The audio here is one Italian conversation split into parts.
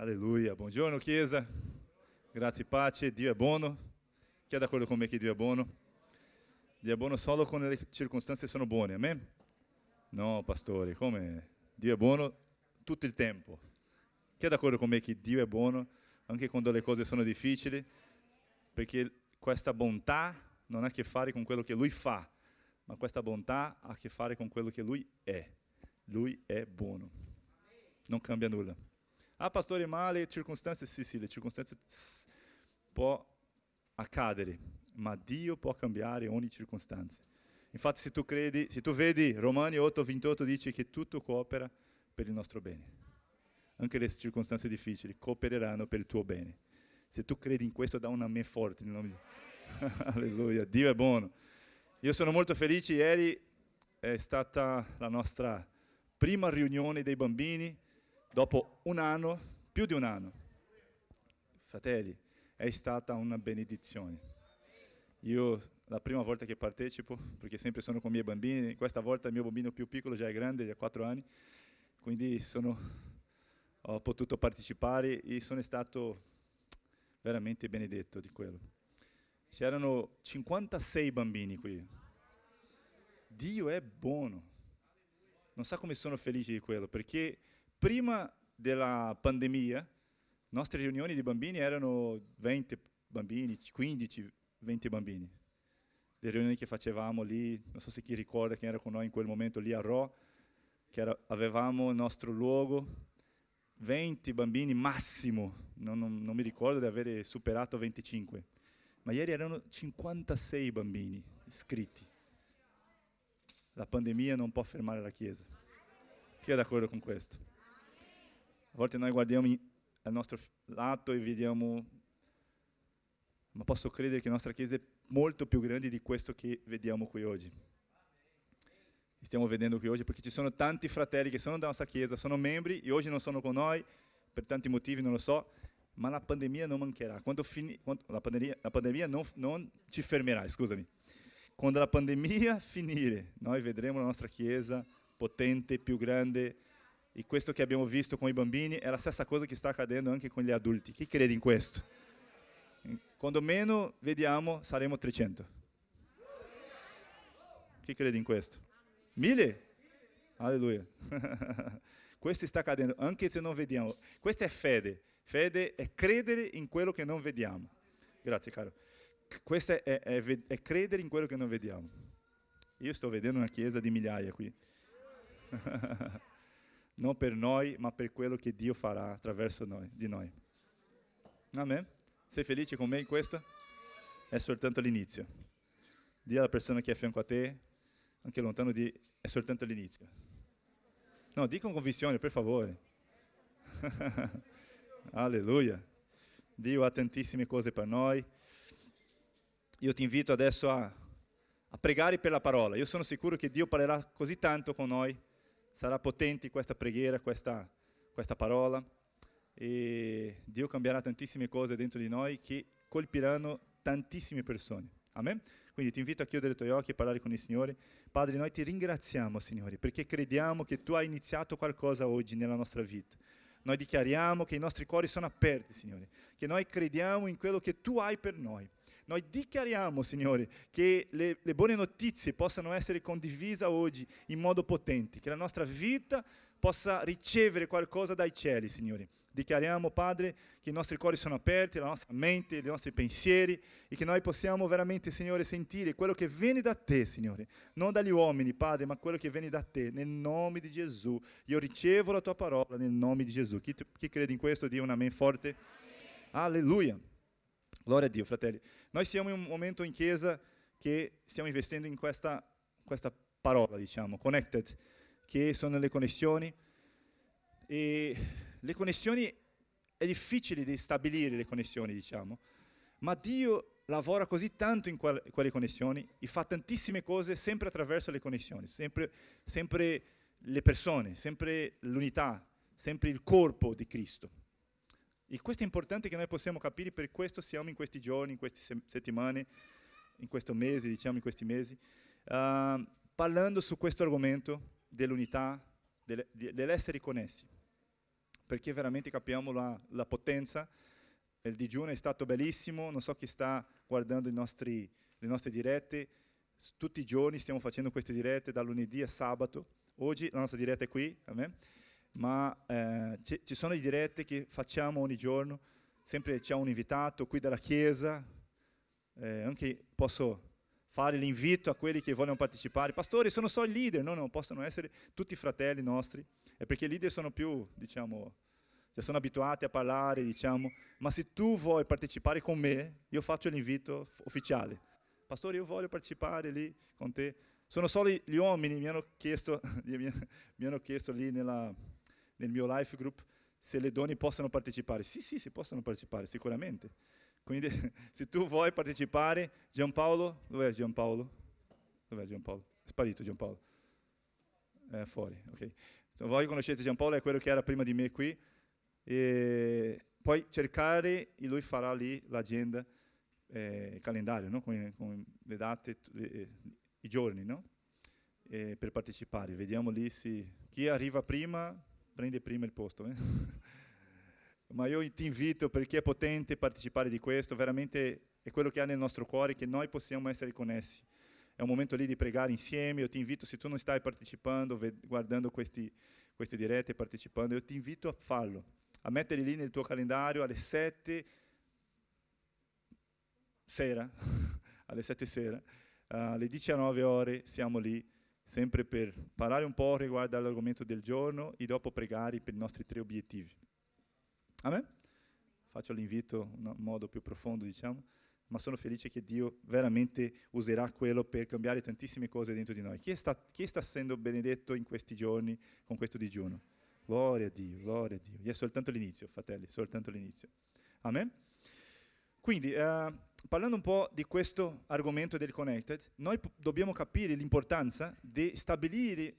Alleluia. Buongiorno Chiesa. Grazie pace. Dio è buono. Chi è d'accordo con me che Dio è buono? Dio è buono solo quando le circostanze sono buone. Amen? No, pastore, come? Dio è buono tutto il tempo. Chi è d'accordo con me che Dio è buono anche quando le cose sono difficili? Perché questa bontà non ha a che fare con quello che Lui fa, ma questa bontà ha a che fare con quello che Lui è. Lui è buono. Non cambia nulla. Ah, pastore, ma le circostanze, sì, sì, le circostanze può accadere, ma Dio può cambiare ogni circostanza. Infatti, se tu credi, se tu vedi Romani 8, 28 dice che tutto coopera per il nostro bene. Anche le circostanze difficili coopereranno per il tuo bene. Se tu credi in questo, da un amen forte. Di... Alleluia, Dio è buono. Io sono molto felice, ieri è stata la nostra prima riunione dei bambini dopo un anno, più di un anno. Fratelli, è stata una benedizione. Io la prima volta che partecipo, perché sempre sono con i miei bambini, questa volta il mio bambino più piccolo già è grande, ha 4 anni, quindi sono, ho potuto partecipare e sono stato veramente benedetto di quello. C'erano 56 bambini qui. Dio è buono. Non sa come sono felice di quello, perché prima della pandemia, nostre riunioni di bambini erano 20 bambini, 15, 20 bambini. Le riunioni che facevamo lì, non so se chi ricorda chi era con noi in quel momento lì a Ro, che era, avevamo il nostro luogo, 20 bambini massimo, non, non, non mi ricordo di aver superato 25, ma ieri erano 56 bambini iscritti. La pandemia non può fermare la Chiesa. Chi è d'accordo con questo? A volte noi guardiamo al nostro lato e vediamo, ma posso credere che la nostra Chiesa è molto più grande di questo che vediamo qui oggi. Stiamo vedendo qui oggi perché ci sono tanti fratelli che sono della nostra Chiesa, sono membri e oggi non sono con noi per tanti motivi, non lo so, ma la pandemia non mancherà. Quando fini, quando la pandemia, la pandemia non, non ci fermerà, scusami. Quando la pandemia finire, noi vedremo la nostra Chiesa potente, più grande, e questo che abbiamo visto con i bambini è la stessa cosa che sta accadendo anche con gli adulti. Chi crede in questo? Quando meno vediamo saremo 300. Chi crede in questo? Mille? Alleluia. questo sta accadendo anche se non vediamo. Questa è fede. Fede è credere in quello che non vediamo. Grazie caro. Questo è, è, è, credere in quello che non vediamo. Io sto vedendo una chiesa di migliaia qui. non per noi, ma per quello che Dio farà attraverso noi, di noi. Amen? Sei felice con me in questo? È soltanto l'inizio. Dì alla persona che è a fianco a te, anche lontano di... è soltanto l'inizio. No, di con convinzione, per favore. Alleluia. Dio ha tantissime cose per noi. Io ti invito adesso a, a pregare per la parola. Io sono sicuro che Dio parlerà così tanto con noi sarà potente questa preghiera, questa, questa parola e Dio cambierà tantissime cose dentro di noi che colpiranno tantissime persone. Amen? Quindi ti invito a chiudere i tuoi occhi e parlare con il Signore. Padre, noi ti ringraziamo, Signore, perché crediamo che tu hai iniziato qualcosa oggi nella nostra vita. Noi dichiariamo che i nostri cuori sono aperti, Signore, che noi crediamo in quello che tu hai per noi. Noi dichiariamo, Signore, che le, le buone notizie possano essere condivise oggi in modo potente, che la nostra vita possa ricevere qualcosa dai cieli, Signore. Dichiariamo, Padre, che i nostri cuori sono aperti, la nostra mente, i nostri pensieri e che noi possiamo veramente, Signore, sentire quello che viene da Te, Signore. Non dagli uomini, Padre, ma quello che viene da Te, nel nome di Gesù. Io ricevo la Tua parola nel nome di Gesù. Chi, chi crede in questo, dia un amen forte. Alleluia. Gloria a Dio, fratelli. Noi siamo in un momento in chiesa che stiamo investendo in questa, questa parola, diciamo, connected, che sono le connessioni. E le connessioni, è difficile di stabilire le connessioni, diciamo, ma Dio lavora così tanto in quelle connessioni e fa tantissime cose sempre attraverso le connessioni, sempre, sempre le persone, sempre l'unità, sempre il corpo di Cristo. E questo è importante che noi possiamo capire, per questo siamo in questi giorni, in queste settimane, in questo mese, diciamo in questi mesi, uh, parlando su questo argomento dell'unità, dell'essere connessi. perché veramente capiamo la, la potenza. Il digiuno è stato bellissimo, non so chi sta guardando nostri, le nostre dirette, tutti i giorni stiamo facendo queste dirette da lunedì a sabato. Oggi la nostra diretta è qui, amen? Ma eh, ci, ci sono le dirette che facciamo ogni giorno, sempre c'è un invitato qui dalla Chiesa, eh, anche posso fare l'invito a quelli che vogliono partecipare. Pastori, sono solo i leader, no, no, possono essere tutti fratelli nostri, è perché i leader sono più, diciamo, già sono abituati a parlare, diciamo, ma se tu vuoi partecipare con me, io faccio l'invito ufficiale. Pastore, io voglio partecipare lì con te. Sono solo gli uomini, mi hanno chiesto, mi hanno chiesto lì nella, nel mio life group se le donne possono partecipare. Sì, sì, si possono partecipare, sicuramente. Quindi se tu vuoi partecipare, Giampaolo, dov'è Giampaolo? Dov'è Giampaolo? È sparito Giampaolo. È fuori, ok. Se voi conoscete Giampaolo, è quello che era prima di me qui. E poi cercare e lui farà lì l'agenda, eh, il calendario, no? con, con, le date, le, i giorni, no? per partecipare. Vediamo lì se chi arriva prima prende prima il posto. Eh? Ma io ti invito, perché è potente partecipare di questo, veramente è quello che ha nel nostro cuore, che noi possiamo essere connessi. È un momento lì di pregare insieme, io ti invito, se tu non stai partecipando, guardando questi, queste dirette, partecipando, io ti invito a farlo, a mettere lì nel tuo calendario alle 7 sera, alle 7 sera, alle 19 ore siamo lì sempre per parlare un po' riguardo all'argomento del giorno e dopo pregare per i nostri tre obiettivi. Amen? Faccio l'invito in modo più profondo, diciamo, ma sono felice che Dio veramente userà quello per cambiare tantissime cose dentro di noi. Chi sta, chi sta essendo benedetto in questi giorni con questo digiuno? Gloria a Dio, gloria a Dio. E è soltanto l'inizio, fratelli, soltanto l'inizio. Amen? Quindi, uh, parlando un po' di questo argomento del connected, noi p- dobbiamo capire l'importanza di stabilire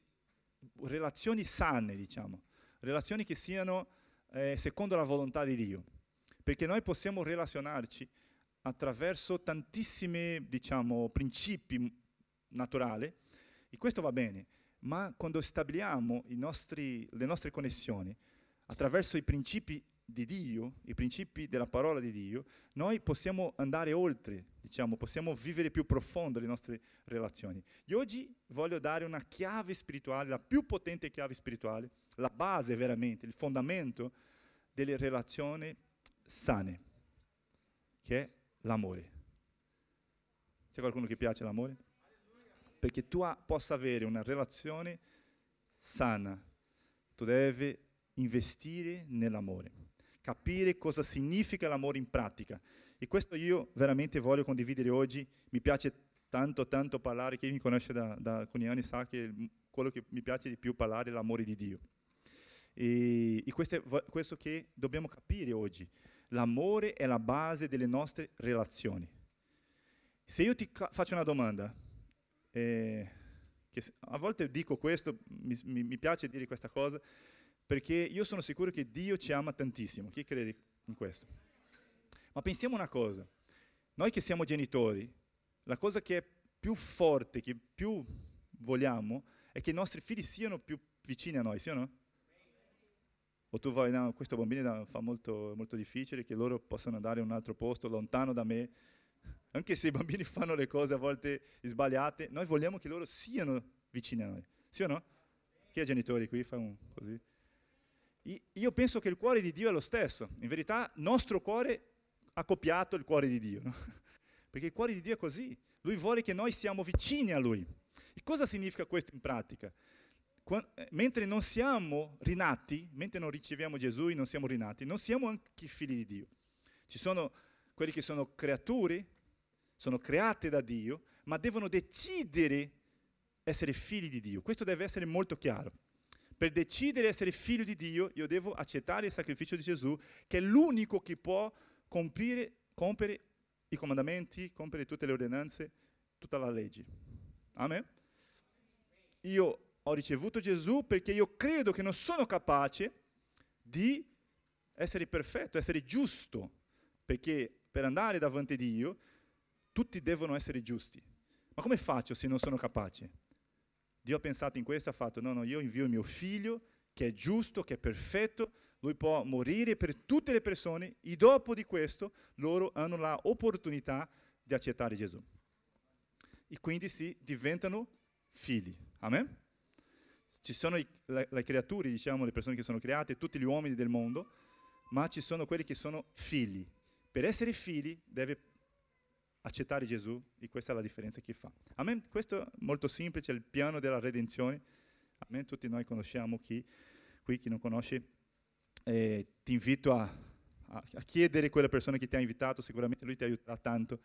relazioni sane, diciamo, relazioni che siano eh, secondo la volontà di Dio, perché noi possiamo relazionarci attraverso tantissimi, diciamo, principi naturali, e questo va bene, ma quando stabiliamo nostri, le nostre connessioni attraverso i principi di Dio, i principi della parola di Dio, noi possiamo andare oltre, diciamo, possiamo vivere più profondo le nostre relazioni. E oggi voglio dare una chiave spirituale, la più potente chiave spirituale, la base veramente, il fondamento delle relazioni sane, che è l'amore. C'è qualcuno che piace l'amore? Perché tu possa avere una relazione sana, tu devi investire nell'amore capire cosa significa l'amore in pratica. E questo io veramente voglio condividere oggi. Mi piace tanto, tanto parlare, chi mi conosce da, da alcuni anni sa che quello che mi piace di più parlare è l'amore di Dio. E, e questo è questo che dobbiamo capire oggi. L'amore è la base delle nostre relazioni. Se io ti faccio una domanda, eh, a volte dico questo, mi, mi piace dire questa cosa, perché io sono sicuro che Dio ci ama tantissimo. Chi crede in questo? Ma pensiamo una cosa, noi che siamo genitori, la cosa che è più forte, che più vogliamo, è che i nostri figli siano più vicini a noi, sì o no? O tu vai, no, questo bambino fa molto, molto difficile, che loro possano andare a un altro posto, lontano da me. Anche se i bambini fanno le cose a volte sbagliate, noi vogliamo che loro siano vicini a noi, sì o no? Chi è genitori qui? Fa un così. Io penso che il cuore di Dio è lo stesso. In verità, nostro cuore ha copiato il cuore di Dio. No? Perché il cuore di Dio è così. Lui vuole che noi siamo vicini a Lui. E cosa significa questo in pratica? Quando, eh, mentre non siamo rinati, mentre non riceviamo Gesù e non siamo rinati, non siamo anche figli di Dio. Ci sono quelli che sono creature, sono create da Dio, ma devono decidere essere figli di Dio. Questo deve essere molto chiaro. Per decidere di essere figlio di Dio, io devo accettare il sacrificio di Gesù, che è l'unico che può compiere, compiere i comandamenti, compiere tutte le ordinanze, tutta la legge. Amen? Io ho ricevuto Gesù perché io credo che non sono capace di essere perfetto, essere giusto, perché per andare davanti a Dio tutti devono essere giusti. Ma come faccio se non sono capace? Dio ha pensato in questo, ha fatto, no, no, io invio mio figlio che è giusto, che è perfetto, lui può morire per tutte le persone e dopo di questo loro hanno l'opportunità di accettare Gesù. E quindi si diventano figli. Amen? Ci sono i, le, le creature, diciamo, le persone che sono create, tutti gli uomini del mondo, ma ci sono quelli che sono figli. Per essere figli deve accettare Gesù e questa è la differenza che fa. Amen? Questo è molto semplice, il piano della redenzione. Amen? Tutti noi conosciamo chi, qui chi non conosce. Eh, ti invito a, a, a chiedere a quella persona che ti ha invitato, sicuramente lui ti aiuterà tanto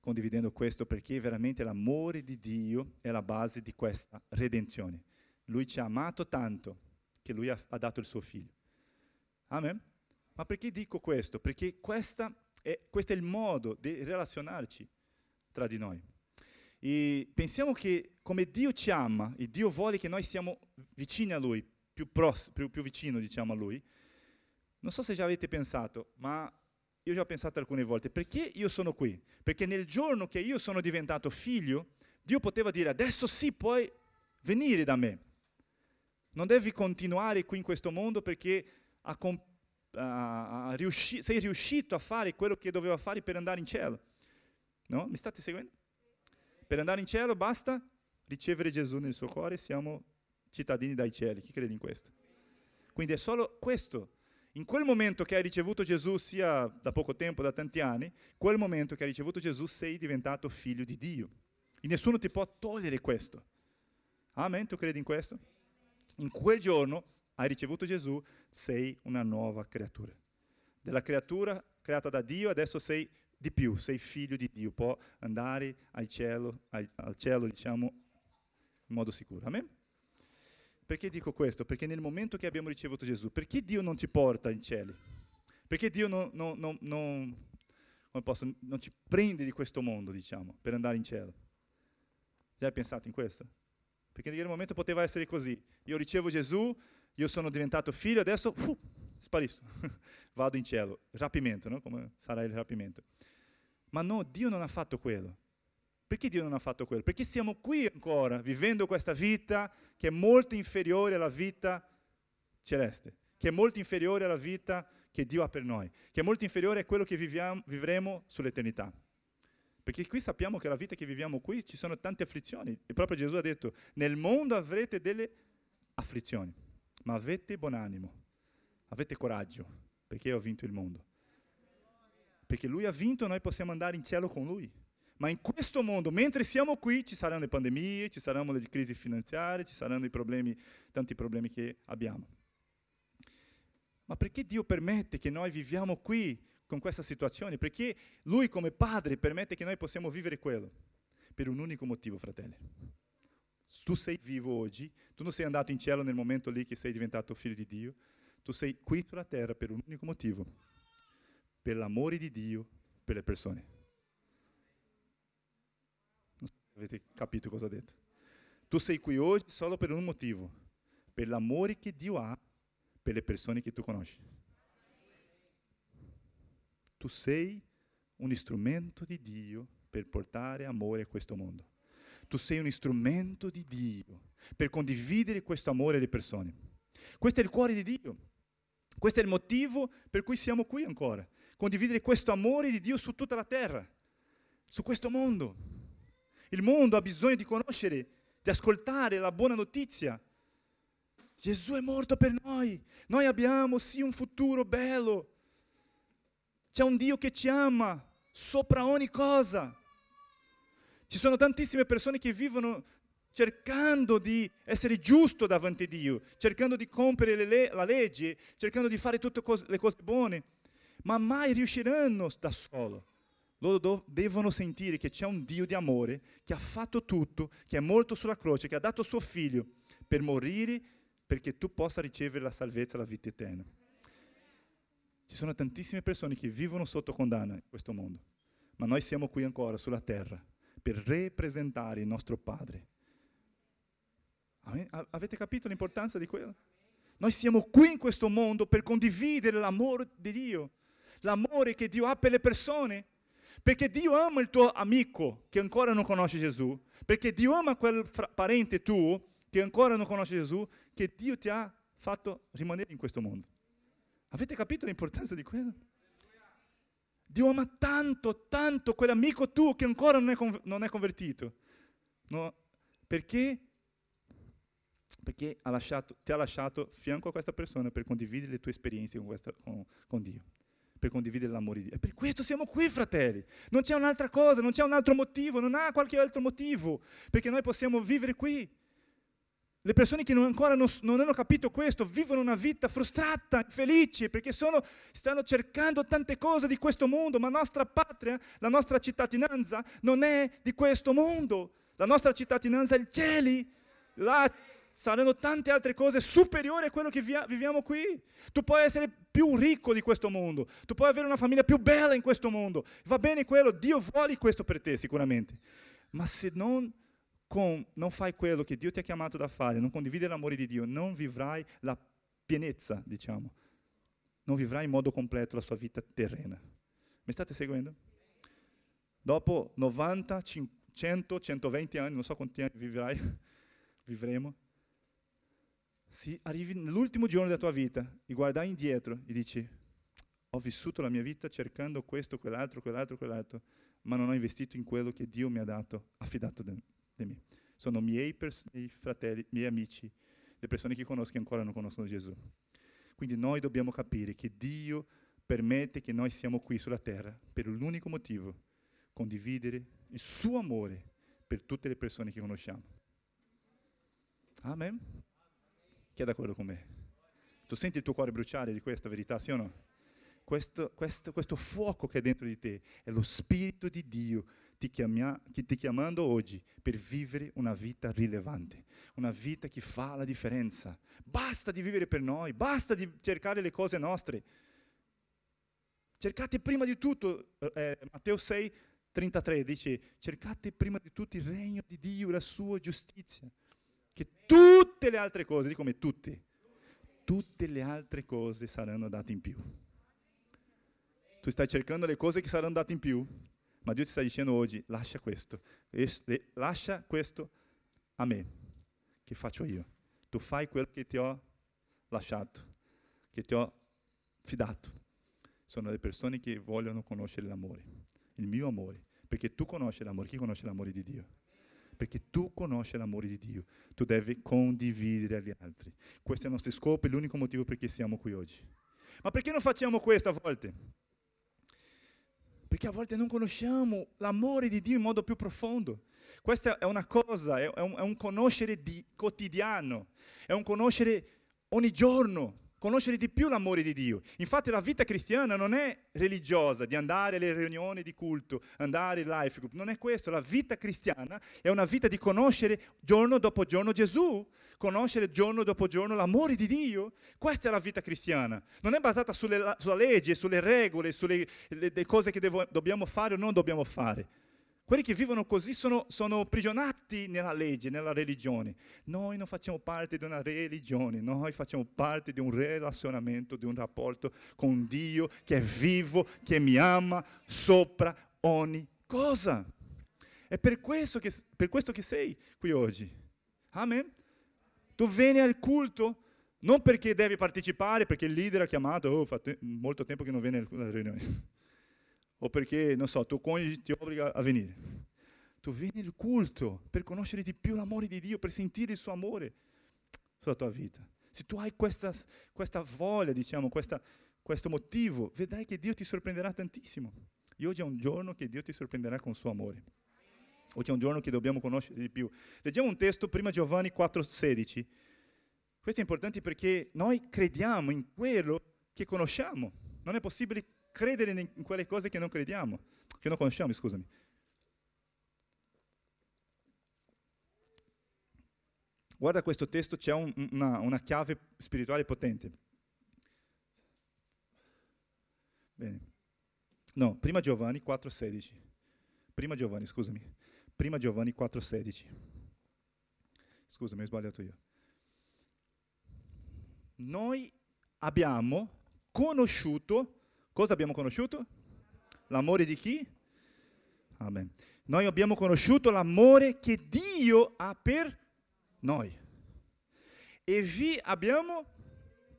condividendo questo perché veramente l'amore di Dio è la base di questa redenzione. Lui ci ha amato tanto che lui ha, ha dato il suo figlio. Amen? Ma perché dico questo? Perché questa è, questo è il modo di relazionarci tra di noi. E pensiamo che come Dio ci ama e Dio vuole che noi siamo vicini a Lui, più, pross- più, più vicino diciamo a Lui, non so se già avete pensato, ma io già ho pensato alcune volte, perché io sono qui? Perché nel giorno che io sono diventato figlio, Dio poteva dire adesso sì puoi venire da me. Non devi continuare qui in questo mondo perché ha, comp- a, a riusci- sei riuscito a fare quello che doveva fare per andare in cielo. No? Mi state seguendo? Per andare in cielo basta ricevere Gesù nel suo cuore, siamo cittadini dai cieli. Chi crede in questo? Quindi è solo questo. In quel momento che hai ricevuto Gesù, sia da poco tempo, da tanti anni, quel momento che hai ricevuto Gesù sei diventato figlio di Dio. E nessuno ti può togliere questo. Amen? Tu credi in questo? In quel giorno hai ricevuto Gesù, sei una nuova creatura. Della creatura creata da Dio, adesso sei di più, sei figlio di Dio, può andare al cielo, al, al cielo diciamo, in modo sicuro. Amen? Perché dico questo? Perché nel momento che abbiamo ricevuto Gesù, perché Dio non ci porta in cielo? Perché Dio non, non, non, non, posso, non ci prende di questo mondo, diciamo, per andare in cielo? Già hai pensato in questo? Perché in quel momento poteva essere così. Io ricevo Gesù, io sono diventato figlio, adesso uh, sparisco, vado in cielo. Rapimento, no? come sarà il rapimento. Ma no, Dio non ha fatto quello. Perché Dio non ha fatto quello? Perché siamo qui ancora, vivendo questa vita che è molto inferiore alla vita celeste, che è molto inferiore alla vita che Dio ha per noi, che è molto inferiore a quello che viviamo, vivremo sull'eternità. Perché qui sappiamo che la vita che viviamo qui ci sono tante afflizioni. E proprio Gesù ha detto, nel mondo avrete delle afflizioni, ma avete buon animo, avete coraggio, perché io ho vinto il mondo. Perché lui ha vinto, noi possiamo andare in cielo con lui. Ma in questo mondo, mentre siamo qui, ci saranno le pandemie, ci saranno le crisi finanziarie, ci saranno i problemi, tanti problemi che abbiamo. Ma perché Dio permette che noi viviamo qui con questa situazione, perché Lui come Padre permette che noi possiamo vivere quello, per un unico motivo, fratelli. Tu sei vivo oggi, tu non sei andato in cielo nel momento lì che sei diventato figlio di Dio, tu sei qui sulla terra per un unico motivo, per l'amore di Dio per le persone. Non so se avete capito cosa ho detto. Tu sei qui oggi solo per un motivo, per l'amore che Dio ha per le persone che tu conosci. Tu sei un strumento di Dio per portare amore a questo mondo. Tu sei un strumento di Dio per condividere questo amore alle persone. Questo è il cuore di Dio. Questo è il motivo per cui siamo qui ancora. Condividere questo amore di Dio su tutta la terra, su questo mondo. Il mondo ha bisogno di conoscere, di ascoltare la buona notizia. Gesù è morto per noi. Noi abbiamo sì un futuro bello, c'è un Dio che ci ama sopra ogni cosa. Ci sono tantissime persone che vivono cercando di essere giusto davanti a Dio, cercando di compiere le, la legge, cercando di fare tutte cose, le cose buone, ma mai riusciranno da solo. Loro do, devono sentire che c'è un Dio di amore che ha fatto tutto, che è morto sulla croce, che ha dato suo figlio per morire perché tu possa ricevere la salvezza e la vita eterna. Ci sono tantissime persone che vivono sotto condanna in questo mondo, ma noi siamo qui ancora sulla terra per rappresentare il nostro Padre. Avete capito l'importanza di quello? Noi siamo qui in questo mondo per condividere l'amore di Dio, l'amore che Dio ha per le persone, perché Dio ama il tuo amico che ancora non conosce Gesù, perché Dio ama quel parente tuo che ancora non conosce Gesù, che Dio ti ha fatto rimanere in questo mondo. Avete capito l'importanza di quello? Dio ama tanto, tanto quell'amico tuo che ancora non è, con, non è convertito. No? Perché? Perché ha lasciato, ti ha lasciato fianco a questa persona per condividere le tue esperienze con, questa, con, con Dio, per condividere l'amore di Dio. E per questo siamo qui, fratelli. Non c'è un'altra cosa, non c'è un altro motivo, non ha qualche altro motivo, perché noi possiamo vivere qui. Le persone che non ancora non, non, hanno capito questo vivono una vita frustrata, infelice, perché sono, stanno cercando tante cose di questo mondo, ma la nostra patria, la nostra cittadinanza non è di questo mondo. La nostra cittadinanza è il cielo. Là saranno tante altre cose superiori a quello che via, viviamo qui. Tu puoi essere più ricco di questo mondo, tu puoi avere una famiglia più bella in questo mondo. Va bene quello, Dio vuole questo per te sicuramente. Ma se non con, non fai quello che Dio ti ha chiamato da fare, non condividi l'amore di Dio, non vivrai la pienezza, diciamo. Non vivrai in modo completo la sua vita terrena. Mi state seguendo? Dopo 90, 100, 120 anni, non so quanti anni vivrai, vivremo, se arrivi nell'ultimo giorno della tua vita e guardai indietro e dici, ho vissuto la mia vita cercando questo, quell'altro, quell'altro, quell'altro, ma non ho investito in quello che Dio mi ha dato, affidato da me me. Sono miei, pers- miei fratelli, miei amici, le persone che conosco che ancora non conoscono Gesù. Quindi noi dobbiamo capire che Dio permette che noi siamo qui sulla terra per l'unico motivo, condividere il suo amore per tutte le persone che conosciamo. Amen? Chi è d'accordo con me? Tu senti il tuo cuore bruciare di questa verità, sì o no? Questo, questo, questo fuoco che è dentro di te è lo Spirito di Dio ti, chiamia, ti chiamando oggi per vivere una vita rilevante, una vita che fa la differenza. Basta di vivere per noi, basta di cercare le cose nostre. Cercate prima di tutto, eh, Matteo 6, 33 dice, cercate prima di tutto il regno di Dio, la sua giustizia, che tutte le altre cose, come tutte, tutte le altre cose saranno date in più. Tu stai cercando le cose che saranno date in più? Ma Dio ti sta dicendo oggi, lascia questo, lascia questo a me, che faccio io. Tu fai quello che ti ho lasciato, che ti ho fidato. Sono le persone che vogliono conoscere l'amore, il mio amore, perché tu conosci l'amore. Chi conosce l'amore di Dio? Perché tu conosci l'amore di Dio, tu devi condividere agli altri. Questo è il nostro scopo, è l'unico motivo perché siamo qui oggi. Ma perché non facciamo questo a volte? Perché a volte non conosciamo l'amore di Dio in modo più profondo. Questa è una cosa, è un, è un conoscere di quotidiano, è un conoscere ogni giorno, conoscere di più l'amore di Dio. Infatti la vita cristiana non è religiosa, di andare alle riunioni di culto, andare in life group, non è questo. La vita cristiana è una vita di conoscere giorno dopo giorno Gesù, conoscere giorno dopo giorno l'amore di Dio. Questa è la vita cristiana. Non è basata sulle, sulla legge, sulle regole, sulle le, cose che devo, dobbiamo fare o non dobbiamo fare. Quelli che vivono così sono, sono prigionati nella legge, nella religione. Noi non facciamo parte di una religione, noi facciamo parte di un relazionamento, di un rapporto con Dio che è vivo, che mi ama sopra ogni cosa. È per questo che, per questo che sei qui oggi. Amen. Tu vieni al culto non perché devi partecipare, perché il leader ha chiamato, oh, fa te- molto tempo che non viene alla riunione o perché, non so, tuo coniuge ti obbliga a venire. Tu vieni al culto per conoscere di più l'amore di Dio, per sentire il suo amore sulla tua vita. Se tu hai questa, questa voglia, diciamo, questa, questo motivo, vedrai che Dio ti sorprenderà tantissimo. E oggi è un giorno che Dio ti sorprenderà con il suo amore. Oggi è un giorno che dobbiamo conoscere di più. Leggiamo un testo, prima Giovanni 4,16. Questo è importante perché noi crediamo in quello che conosciamo. Non è possibile credere in quelle cose che non crediamo, che non conosciamo, scusami. Guarda questo testo, c'è un, una, una chiave spirituale potente. Bene. No, prima Giovanni 4,16. Prima Giovanni, scusami. Prima Giovanni 4,16. Scusami, ho sbagliato io. Noi abbiamo conosciuto Cosa abbiamo conosciuto? L'amore di chi? Amen. Noi abbiamo conosciuto l'amore che Dio ha per noi. E vi abbiamo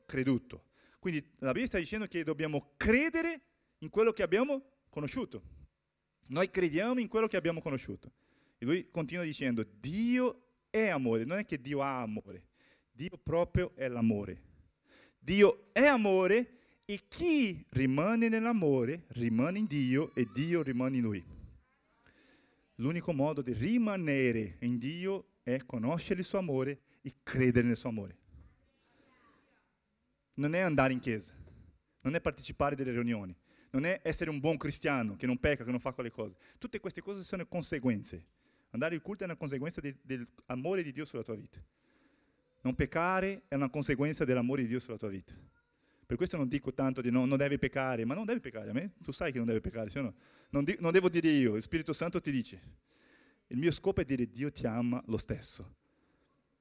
creduto. Quindi la Bibbia sta dicendo che dobbiamo credere in quello che abbiamo conosciuto. Noi crediamo in quello che abbiamo conosciuto. E lui continua dicendo, Dio è amore, non è che Dio ha amore, Dio proprio è l'amore. Dio è amore e chi rimane nell'amore rimane in Dio e Dio rimane in lui. L'unico modo di rimanere in Dio è conoscere il suo amore e credere nel suo amore. Non è andare in chiesa, non è partecipare delle riunioni, non è essere un buon cristiano che non pecca, che non fa quelle cose. Tutte queste cose sono conseguenze. Andare in culto è una conseguenza de, dell'amore di Dio sulla tua vita. Non peccare è una conseguenza dell'amore di Dio sulla tua vita. Per questo non dico tanto di no, non devi peccare, ma non devi peccare, a me tu sai che non devi peccare, no? non, di, non devo dire io, il Spirito Santo ti dice. Il mio scopo è dire Dio ti ama lo stesso.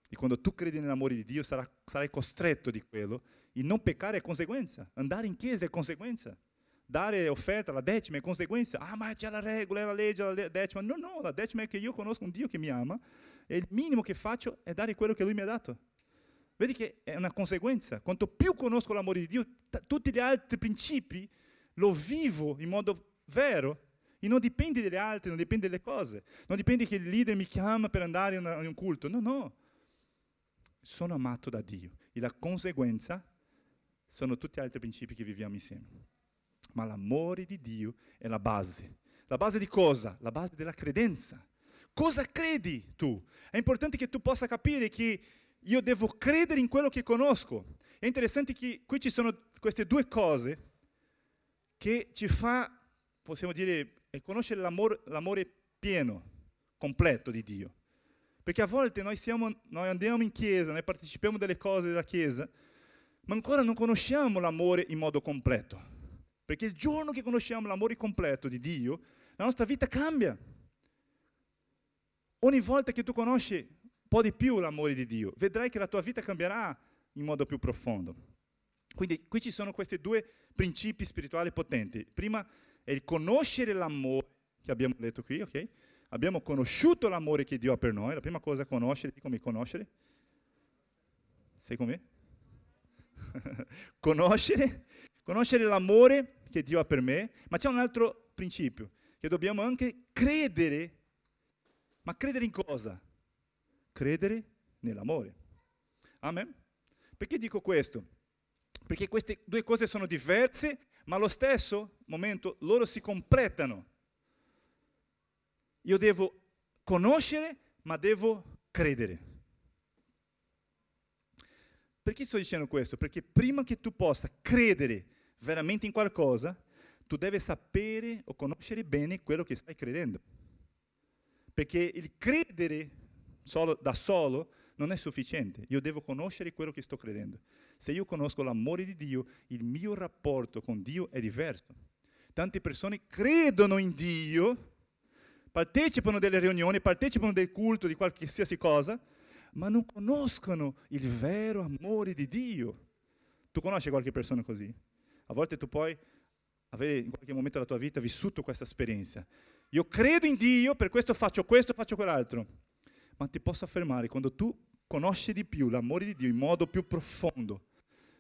E quando tu credi nell'amore di Dio sarà, sarai costretto di quello. E non peccare è conseguenza, andare in chiesa è conseguenza dare offerta, la decima è conseguenza. Ah, ma c'è la regola, è la legge, la decima. No, no, la decima è che io conosco un Dio che mi ama e il minimo che faccio è dare quello che Lui mi ha dato. Vedi che è una conseguenza. Quanto più conosco l'amore di Dio, t- tutti gli altri principi lo vivo in modo vero e non dipende dagli altri, non dipende dalle cose. Non dipende che il leader mi chiama per andare in, una, in un culto. No, no. Sono amato da Dio e la conseguenza sono tutti gli altri principi che viviamo insieme ma l'amore di Dio è la base. La base di cosa? La base della credenza. Cosa credi tu? È importante che tu possa capire che io devo credere in quello che conosco. È interessante che qui ci sono queste due cose che ci fa, possiamo dire, conoscere l'amore, l'amore pieno, completo di Dio. Perché a volte noi, siamo, noi andiamo in chiesa, noi partecipiamo delle cose della chiesa, ma ancora non conosciamo l'amore in modo completo. Perché il giorno che conosciamo l'amore completo di Dio, la nostra vita cambia. Ogni volta che tu conosci po' di più l'amore di Dio, vedrai che la tua vita cambierà in modo più profondo. Quindi qui ci sono questi due principi spirituali potenti. Prima è il conoscere l'amore, che abbiamo letto qui, ok? Abbiamo conosciuto l'amore che Dio ha per noi. La prima cosa è conoscere, come conoscere? Sei con me? conoscere, conoscere l'amore che Dio ha per me, ma c'è un altro principio, che dobbiamo anche credere. Ma credere in cosa? Credere nell'amore. Amen? Perché dico questo? Perché queste due cose sono diverse, ma allo stesso momento loro si completano. Io devo conoscere, ma devo credere. Perché sto dicendo questo? Perché prima che tu possa credere veramente in qualcosa, tu devi sapere o conoscere bene quello che stai credendo. Perché il credere solo, da solo non è sufficiente, io devo conoscere quello che sto credendo. Se io conosco l'amore di Dio, il mio rapporto con Dio è diverso. Tante persone credono in Dio, partecipano delle riunioni, partecipano del culto, di qualsiasi cosa, ma non conoscono il vero amore di Dio. Tu conosci qualche persona così? A volte tu puoi avere in qualche momento della tua vita vissuto questa esperienza. Io credo in Dio, per questo faccio questo, faccio quell'altro. Ma ti posso affermare, quando tu conosci di più l'amore di Dio in modo più profondo,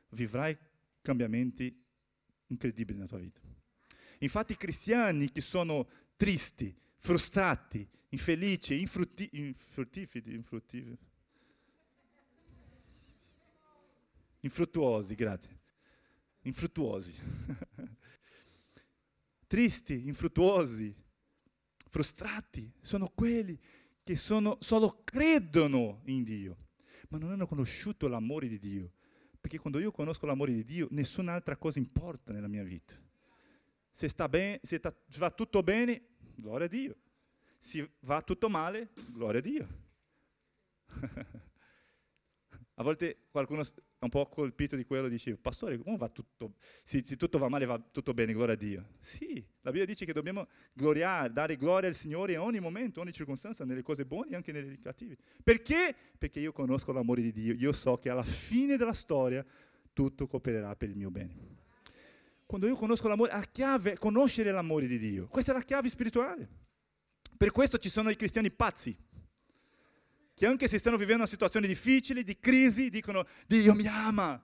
vivrai cambiamenti incredibili nella tua vita. Infatti i cristiani che sono tristi, frustrati, infelici, infrutti, infruttifidi, infruttifidi, infruttuosi, grazie, infruttuosi, tristi, infruttuosi, frustrati, sono quelli che sono, solo credono in Dio, ma non hanno conosciuto l'amore di Dio. Perché quando io conosco l'amore di Dio, nessun'altra cosa importa nella mia vita. Se, sta bene, se ta, va tutto bene, gloria a Dio. Se va tutto male, gloria a Dio. A volte qualcuno è un po' colpito di quello e dice, pastore, come va tutto? Se, se, tutto va male, va tutto bene, gloria a Dio. Sì, la Bibbia dice che dobbiamo gloriare, dare gloria al Signore in ogni momento, ogni circostanza, nelle cose buone e anche nelle cattive. Perché? Perché io conosco l'amore di Dio, io so che alla fine della storia tutto coopererà per il mio bene. Quando io conosco l'amore, la chiave è conoscere l'amore di Dio. Questa è la chiave spirituale. Per questo ci sono i cristiani pazzi che anche se stanno vivendo una situazione difficile, di crisi, dicono Dio mi ama.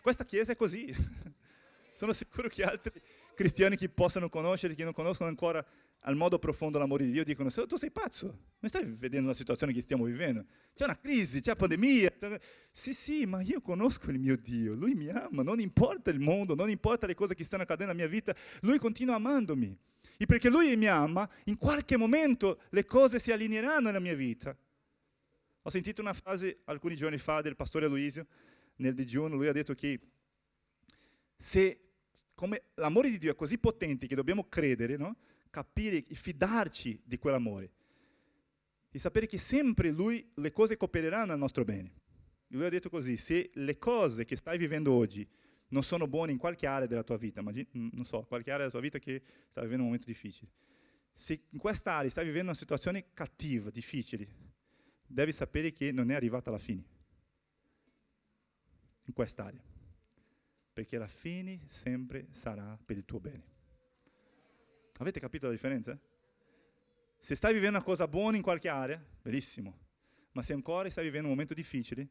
Questa chiesa è così. Sono sicuro che altri cristiani che possano conoscere, che non conoscono ancora al modo profondo l'amore di Dio, dicono, tu sei pazzo, non stai vedendo la situazione che stiamo vivendo? C'è una crisi, c'è pandemia. Sì, sì, ma io conosco il mio Dio, Lui mi ama, non importa il mondo, non importa le cose che stanno accadendo nella mia vita, Lui continua amandomi. E perché Lui mi ama, in qualche momento le cose si allineeranno nella mia vita. Ho sentito una frase alcuni giorni fa del pastore Luisio, nel digiuno, lui ha detto che se come l'amore di Dio è così potente che dobbiamo credere, no? capire e fidarci di quell'amore, e sapere che sempre Lui, le cose coopereranno al nostro bene. Lui ha detto così, se le cose che stai vivendo oggi non sono buone in qualche area della tua vita, immagini, mm, non so, qualche area della tua vita che sta vivendo un momento difficile, se in questa area stai vivendo una situazione cattiva, difficile, devi sapere che non è arrivata alla fine, in quest'area, perché la fine sempre sarà per il tuo bene. Avete capito la differenza? Se stai vivendo una cosa buona in qualche area, benissimo, ma se ancora stai vivendo un momento difficile,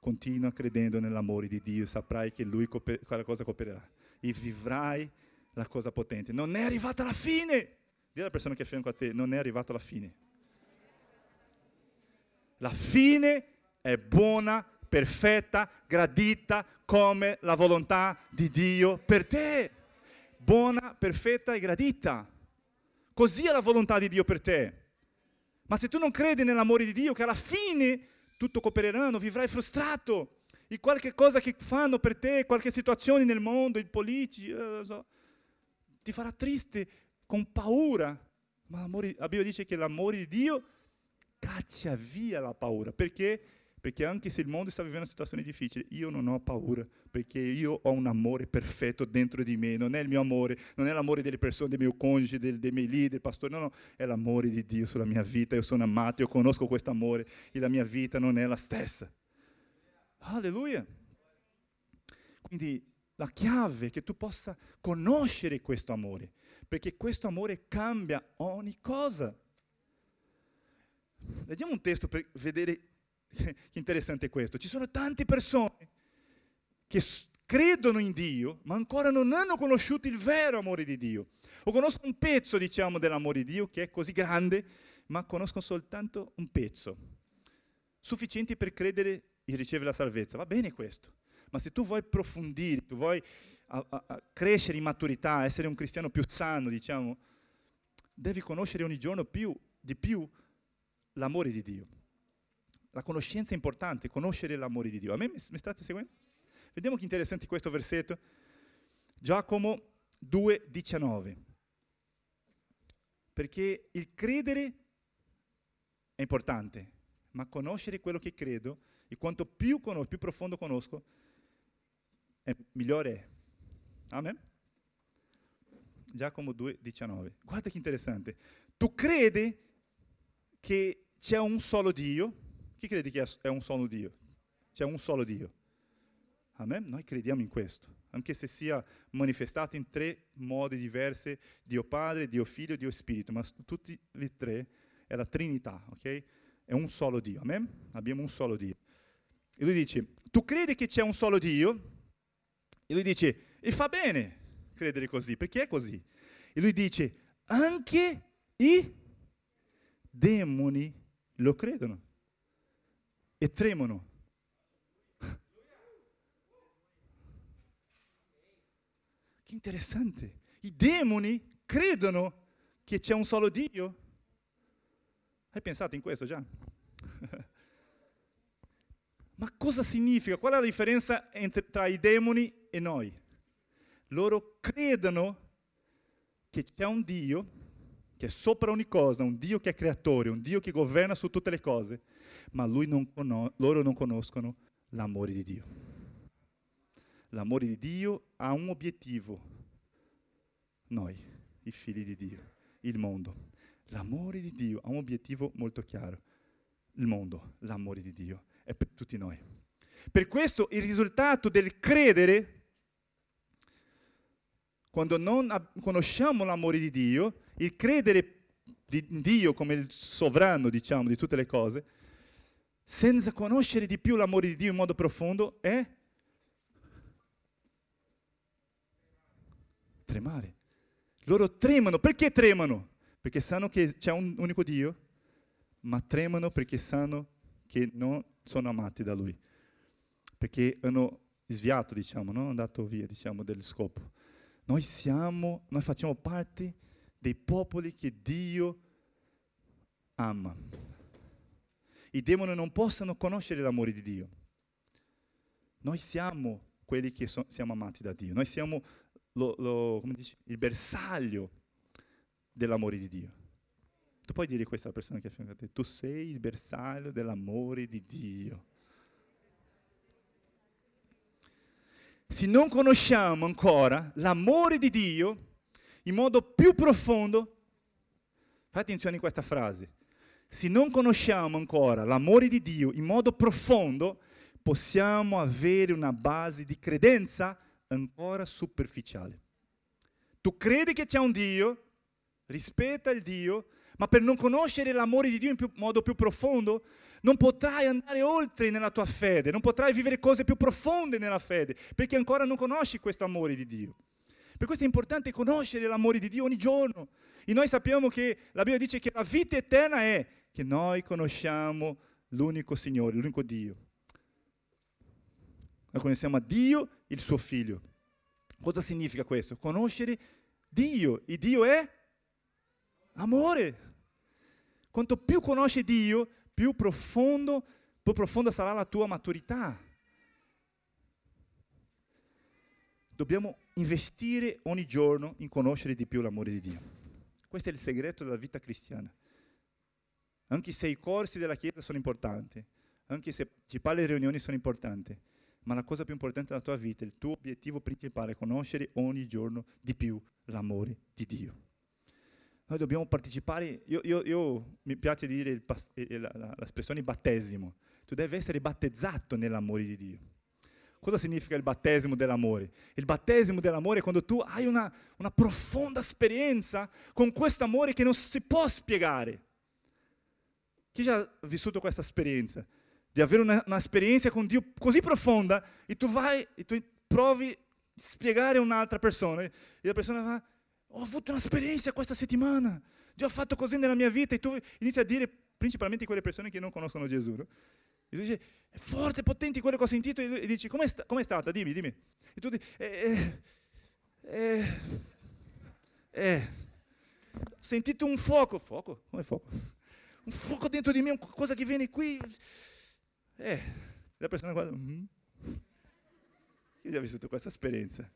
continua credendo nell'amore di Dio, saprai che Lui cooper- quella cosa coopererà e vivrai la cosa potente. Non è arrivata la fine! Dì alla persona che è fianco a te, non è arrivata la fine. La fine è buona, perfetta, gradita come la volontà di Dio per te. Buona, perfetta e gradita. Così è la volontà di Dio per te. Ma se tu non credi nell'amore di Dio, che alla fine tutto coopereranno, vivrai frustrato. E qualche cosa che fanno per te, qualche situazione nel mondo, i politici, eh, so, ti farà triste, con paura. Ma la Bibbia dice che l'amore di Dio caccia via la paura. Perché? Perché anche se il mondo sta vivendo una situazione difficile, io non ho paura, perché io ho un amore perfetto dentro di me. Non è il mio amore, non è l'amore delle persone, del mio coniuge, del, dei miei leader, pastore, no, no, è l'amore di Dio sulla mia vita. Io sono amato, io conosco questo amore e la mia vita non è la stessa. Alleluia. Quindi la chiave è che tu possa conoscere questo amore, perché questo amore cambia ogni cosa. Leggiamo un testo per vedere che interessante è questo. Ci sono tante persone che credono in Dio, ma ancora non hanno conosciuto il vero amore di Dio. O conoscono un pezzo, diciamo, dell'amore di Dio che è così grande, ma conoscono soltanto un pezzo, sufficiente per credere e ricevere la salvezza. Va bene questo, ma se tu vuoi approfondire, tu vuoi a, a, a crescere in maturità, essere un cristiano più sano, diciamo, devi conoscere ogni giorno più, di più l'amore di Dio. La conoscenza è importante, conoscere l'amore di Dio. A me mi state seguendo? Vediamo che interessante questo versetto. Giacomo 2,19. Perché il credere è importante, ma conoscere quello che credo, e quanto più, conosco, più profondo conosco, è, migliore è. Amen? Giacomo 2,19. Guarda che interessante. Tu credi che c'è un solo Dio? Chi crede che è un solo Dio? C'è un solo Dio. Amen? Noi crediamo in questo, anche se sia manifestato in tre modi diversi, Dio Padre, Dio Figlio, Dio Spirito, ma tutti e tre è la Trinità, ok? È un solo Dio, amen? Abbiamo un solo Dio. E lui dice, tu credi che c'è un solo Dio? E lui dice, e fa bene credere così, perché è così. E lui dice, anche i demoni lo credono e tremono. Che interessante. I demoni credono che c'è un solo Dio. Hai pensato in questo già? Ma cosa significa? Qual è la differenza entre, tra i demoni e noi? Loro credono che c'è un Dio che è sopra ogni cosa, un Dio che è creatore, un Dio che governa su tutte le cose, ma non conos- loro non conoscono l'amore di Dio. L'amore di Dio ha un obiettivo, noi, i figli di Dio, il mondo. L'amore di Dio ha un obiettivo molto chiaro, il mondo, l'amore di Dio, è per tutti noi. Per questo il risultato del credere quando non conosciamo l'amore di Dio, il credere in Dio come il sovrano, diciamo, di tutte le cose, senza conoscere di più l'amore di Dio in modo profondo, è tremare. Loro tremano, perché tremano? Perché sanno che c'è un unico Dio, ma tremano perché sanno che non sono amati da Lui. Perché hanno sviato, diciamo, non andato via, diciamo, del scopo. Noi siamo, noi facciamo parte dei popoli che Dio ama. I demoni non possono conoscere l'amore di Dio. Noi siamo quelli che so, siamo amati da Dio. Noi siamo lo, lo, dice, il bersaglio dell'amore di Dio. Tu puoi dire questo alla persona che è a a te, tu sei il bersaglio dell'amore di Dio. Se non conosciamo ancora l'amore di Dio in modo più profondo, fate attenzione a questa frase, se non conosciamo ancora l'amore di Dio in modo profondo, possiamo avere una base di credenza ancora superficiale. Tu credi che c'è un Dio, rispetta il Dio, ma per non conoscere l'amore di Dio in più, modo più profondo, non potrai andare oltre nella tua fede, non potrai vivere cose più profonde nella fede, perché ancora non conosci questo amore di Dio. Per questo è importante conoscere l'amore di Dio ogni giorno. E noi sappiamo che la Bibbia dice che la vita eterna è che noi conosciamo l'unico Signore, l'unico Dio. Noi conosciamo a Dio e il suo Figlio. Cosa significa questo? Conoscere Dio. E Dio è amore. Quanto più conosci Dio, più profondo, più profonda sarà la tua maturità. Dobbiamo investire ogni giorno in conoscere di più l'amore di Dio. Questo è il segreto della vita cristiana. Anche se i corsi della Chiesa sono importanti, anche se i le riunioni sono importanti, ma la cosa più importante della tua vita, il tuo obiettivo principale è conoscere ogni giorno di più l'amore di Dio. Noi dobbiamo partecipare, io, io, io mi piace dire la, l'espressione battesimo, tu devi essere battezzato nell'amore di Dio. Cosa significa il battesimo dell'amore? Il battesimo dell'amore è quando tu hai una, una profonda esperienza con questo amore che non si può spiegare. Chi già ha vissuto questa esperienza? Di avere una, un'esperienza con Dio così profonda e tu vai e tu provi a spiegare a un'altra persona e la persona va, ho avuto un'esperienza questa settimana, Dio ha fatto così nella mia vita e tu inizi a dire, principalmente quelle persone che non conoscono Gesù, no? e tu dici, è forte, potente quello che ho sentito e, dici, com'è, sta, com'è stata? Dimmi, dimmi. E tu dici, eh, eh, eh, ho sentito un fuoco, fuoco? Come fuoco? un fuoco dentro di me, qualcosa che viene qui. Eh, la persona guarda, mm. io ho già vissuto questa esperienza.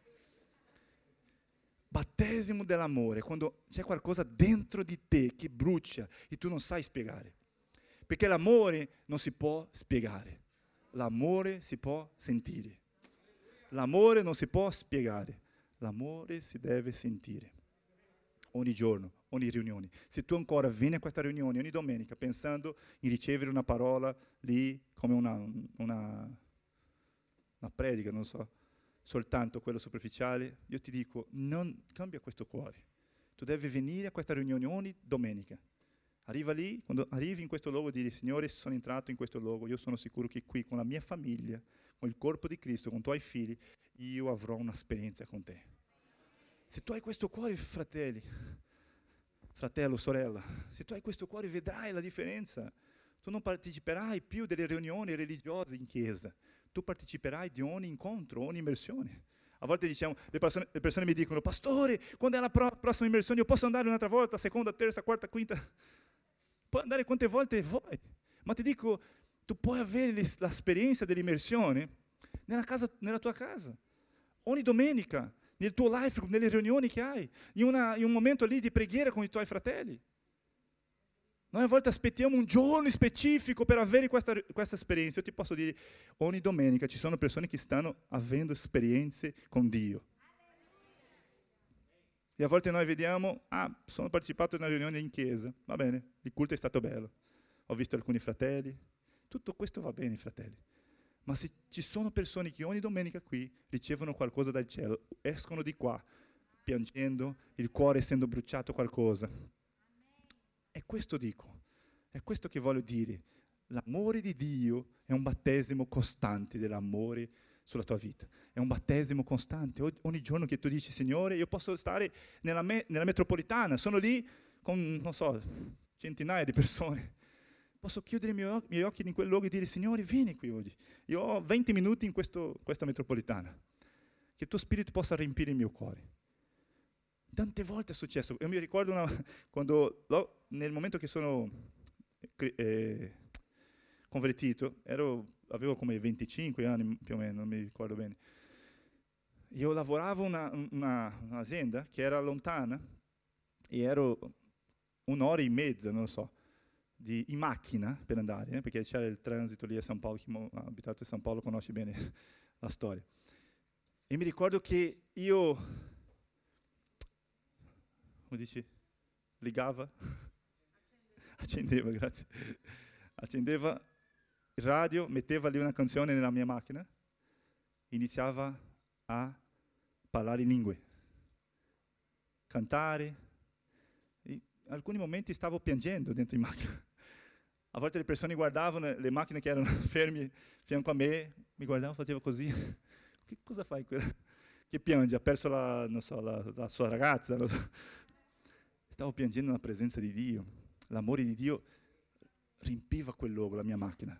Battesimo dell'amore, quando c'è qualcosa dentro di te che brucia e tu non sai spiegare. Perché l'amore non si può spiegare, l'amore si può sentire. L'amore non si può spiegare, l'amore si deve sentire ogni giorno, ogni riunione. Se tu ancora vieni a questa riunione ogni domenica pensando in ricevere una parola lì come una, una, una predica, non so, soltanto quello superficiale, io ti dico, non cambia questo cuore. Tu devi venire a questa riunione ogni domenica. Arriva lì, quando arrivi in questo luogo, dire, Signore, sono entrato in questo luogo, io sono sicuro che qui, con la mia famiglia, con il corpo di Cristo, con i tuoi figli, io avrò un'esperienza con te. Se tu hai questo cuore, fratelli, fratello, sorella, se tu hai questo cuore vedrai la differenza. Tu non parteciperai più delle riunioni religiose in chiesa, tu parteciperai di ogni incontro, ogni immersione. A volte diciamo, le persone, le persone mi dicono, pastore, quando la pro- prossima immersione io posso andare un'altra volta, seconda, terza, quarta, quinta? Puoi andare quante volte vuoi, ma ti dico, tu puoi avere l'esperienza dell'immersione nella, casa, nella tua casa, ogni domenica nel tuo life, nelle riunioni che hai, in, una, in un momento lì di preghiera con i tuoi fratelli. Noi a volte aspettiamo un giorno specifico per avere questa, questa, esperienza. Io ti posso dire, ogni domenica ci sono persone che stanno avendo esperienze con Dio. E a volte noi vediamo, ah, sono partecipato a una riunione in chiesa, va bene, il culto è stato bello, ho visto alcuni fratelli, tutto questo va bene, fratelli. Ma se ci sono persone che ogni domenica qui ricevono qualcosa dal cielo, escono di qua piangendo, il cuore essendo bruciato qualcosa. E questo dico, è questo che voglio dire. L'amore di Dio è un battesimo costante dell'amore sulla tua vita. È un battesimo costante. ogni giorno che tu dici, Signore, io posso stare nella, me- nella metropolitana, sono lì con, non so, centinaia di persone. Posso chiudere i miei occhi in quel luogo e dire, Signore, vieni qui oggi. Io ho 20 minuti in questo, questa metropolitana. Che il tuo spirito possa riempire il mio cuore. Tante volte è successo. Io mi ricordo una, quando, nel momento che sono eh, convertito, ero, avevo come 25 anni più o meno, non mi ricordo bene. Io lavoravo in una, una, un'azienda che era lontana e ero un'ora e mezza, non lo so, di, in macchina per andare, eh, perché c'era il transito lì a San Paolo, chi ha abitato a San Paolo conosce bene la storia. E mi ricordo che io, come dici, ligava, accendeva, grazie, accendeva il radio, metteva lì una canzone nella mia macchina, iniziava a parlare in lingue, cantare. In alcuni momenti stavo piangendo dentro in macchina. A volte le persone guardavano le macchine che erano ferme fianco a me, mi guardavano, facevo così. che cosa fai? Che piange? Ha perso la, so, la, la sua ragazza? So. Stavo piangendo nella presenza di Dio. L'amore di Dio riempiva quel luogo, la mia macchina.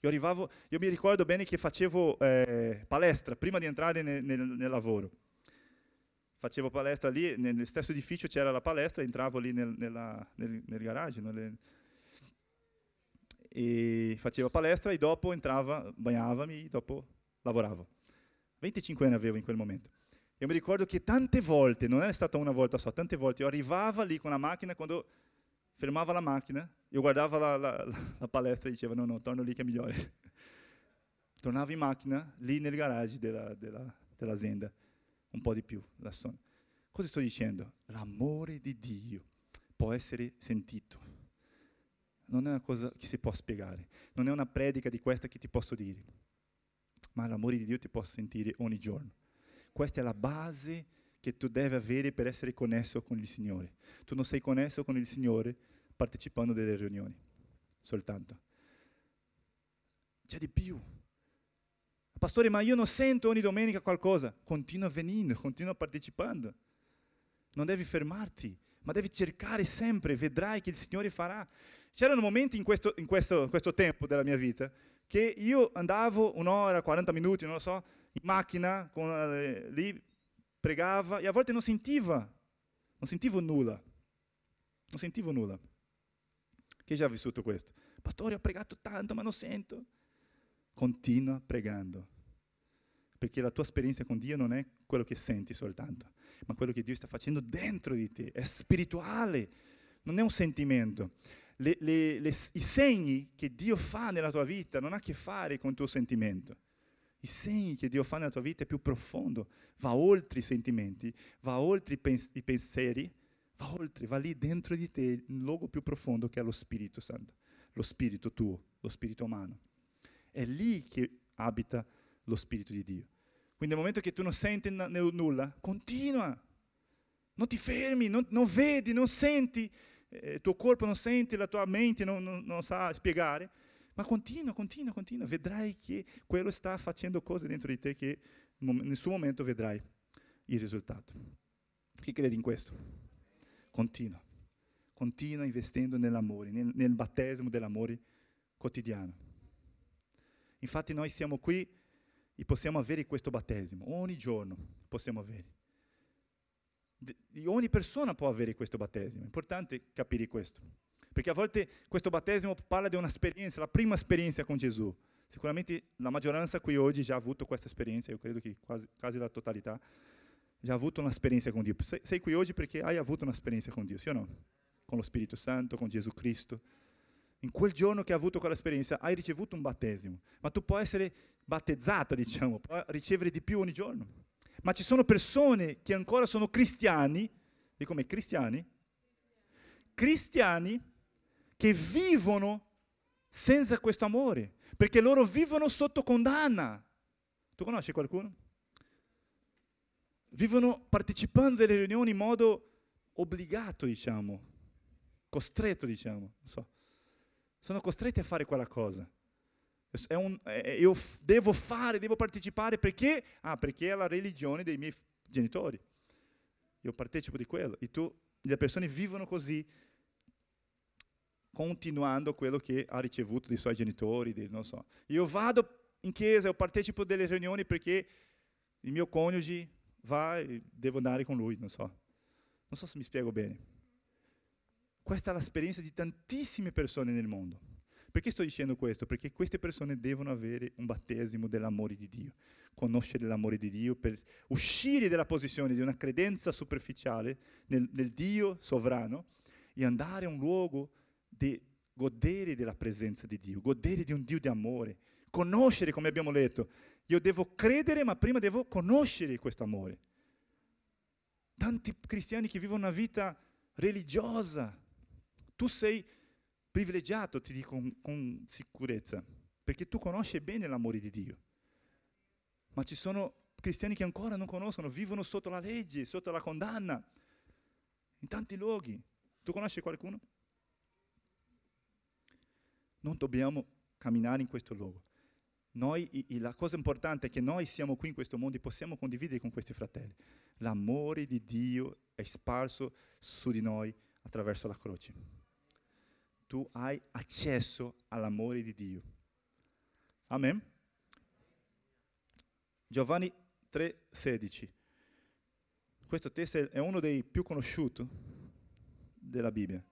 Io, arrivavo, io mi ricordo bene che facevo eh, palestra prima di entrare nel, nel, nel, lavoro. Facevo palestra lì, nel stesso edificio c'era la palestra, entravo lì nel, nella, nel garage. Nelle, e facevo palestra e dopo entrava, bagnavami, dopo lavoravo. 25 anni avevo in quel momento. Io mi ricordo che tante volte, non è stata una volta solo, tante volte io arrivavo lì con la macchina quando fermava la macchina, io guardavo la, la, la palestra e dicevo no, no, torno lì che è migliore. Tornavo in macchina, lì nel garage della, della, dell'azienda, un po' di più. Cosa sto dicendo? L'amore di Dio può essere sentito. Non è una cosa che si può spiegare, non è una predica di questa che ti posso dire, ma l'amore di Dio ti può sentire ogni giorno. Questa è la base che tu devi avere per essere connesso con il Signore. Tu non sei connesso con il Signore partecipando delle riunioni, soltanto. C'è di più. Pastore, ma io non sento ogni domenica qualcosa. Continua venendo, continua partecipando. Non devi fermarti, ma devi cercare sempre, vedrai che il Signore farà. C'erano momenti in questo, in questo, questo tempo della mia vita che io andavo un'ora, 40 minuti, non lo so, in macchina, con, eh, lì pregava e a volte non sentiva, non sentivo nulla. Non sentivo nulla. Chi già ha vissuto questo? Pastore, ho pregato tanto ma non sento. Continua pregando. Perché la tua esperienza con Dio non è quello che senti soltanto, ma quello che Dio sta facendo dentro di te. È spirituale, non è un sentimento. Le, le, le, I segni che Dio fa nella tua vita non ha a che fare con il tuo sentimento i segni che Dio fa nella tua vita è più profondo, va oltre i sentimenti, va oltre i, pens- i pensieri, va oltre, va lì dentro di te, un luogo più profondo che è lo Spirito Santo, lo Spirito tuo, lo Spirito umano. È lì che abita lo Spirito di Dio. Quindi nel momento che tu non senti n- nulla, continua, non ti fermi, non, non vedi, non senti, eh, il tuo corpo non sente, la tua mente non, non, non sa spiegare, ma continua, continua, continua, vedrai che quello sta facendo cose dentro di te che nel suo momento vedrai il risultato. Chi crede in questo? Continua, continua investendo nell'amore, nel, nel battesimo dell'amore quotidiano. Infatti noi siamo qui e possiamo avere questo battesimo, ogni giorno possiamo avere. De, ogni persona può avere questo battesimo, è importante capire questo. Perché a volte questo battesimo parla di un'esperienza, la prima esperienza con Gesù. Sicuramente la maggioranza qui oggi già ha avuto questa esperienza, io credo che quasi, quasi la totalità, già ha avuto un'esperienza con Dio. Sei, sei qui oggi perché hai avuto un'esperienza con Dio, sì o no? Con lo Spirito Santo, con Gesù Cristo. In quel giorno che hai avuto quell'esperienza hai ricevuto un battesimo, ma tu puoi essere battezzata, diciamo, puoi ricevere di più ogni giorno. Ma ci sono persone che ancora sono cristiani, di come cristiani, cristiani che vivono senza questo amore, perché loro vivono sotto condanna. Tu conosci qualcuno? Vivono partecipando alle riunioni in modo obbligato, diciamo, costretto, diciamo, non so. Sono costretti a fare quella cosa. Un, io f- devo fare, devo partecipare perché? Ah, perché è la religione dei miei genitori. Io partecipo di quello. E tu, le persone vivono così, continuando quello che ha ricevuto dai suoi genitori, dei, non so. Io vado in chiesa, io partecipo delle riunioni perché il mio coniuge va e devo andare con lui, non so. Non so se mi spiego bene. Questa è l'esperienza di tantissime persone nel mondo. Perché sto dicendo questo? Perché queste persone devono avere un battesimo dell'amore di Dio, conoscere l'amore di Dio per uscire dalla posizione di una credenza superficiale nel, nel Dio sovrano e andare a un luogo di godere della presenza di Dio, godere di un Dio di amore, conoscere, come abbiamo letto. Io devo credere, ma prima devo conoscere questo amore. Tanti cristiani che vivono una vita religiosa. Tu sei privilegiato, ti dico con, con sicurezza, perché tu conosci bene l'amore di Dio. Ma ci sono cristiani che ancora non conoscono, vivono sotto la legge, sotto la condanna, in tanti luoghi. Tu conosci qualcuno? Non dobbiamo camminare in questo luogo. Noi, la cosa importante è che noi siamo qui in questo mondo e possiamo condividere con questi fratelli. L'amore di Dio è sparso su di noi attraverso la croce tu hai accesso all'amore di Dio. Amen. Giovanni 3,16. Questo testo è uno dei più conosciuti della Bibbia.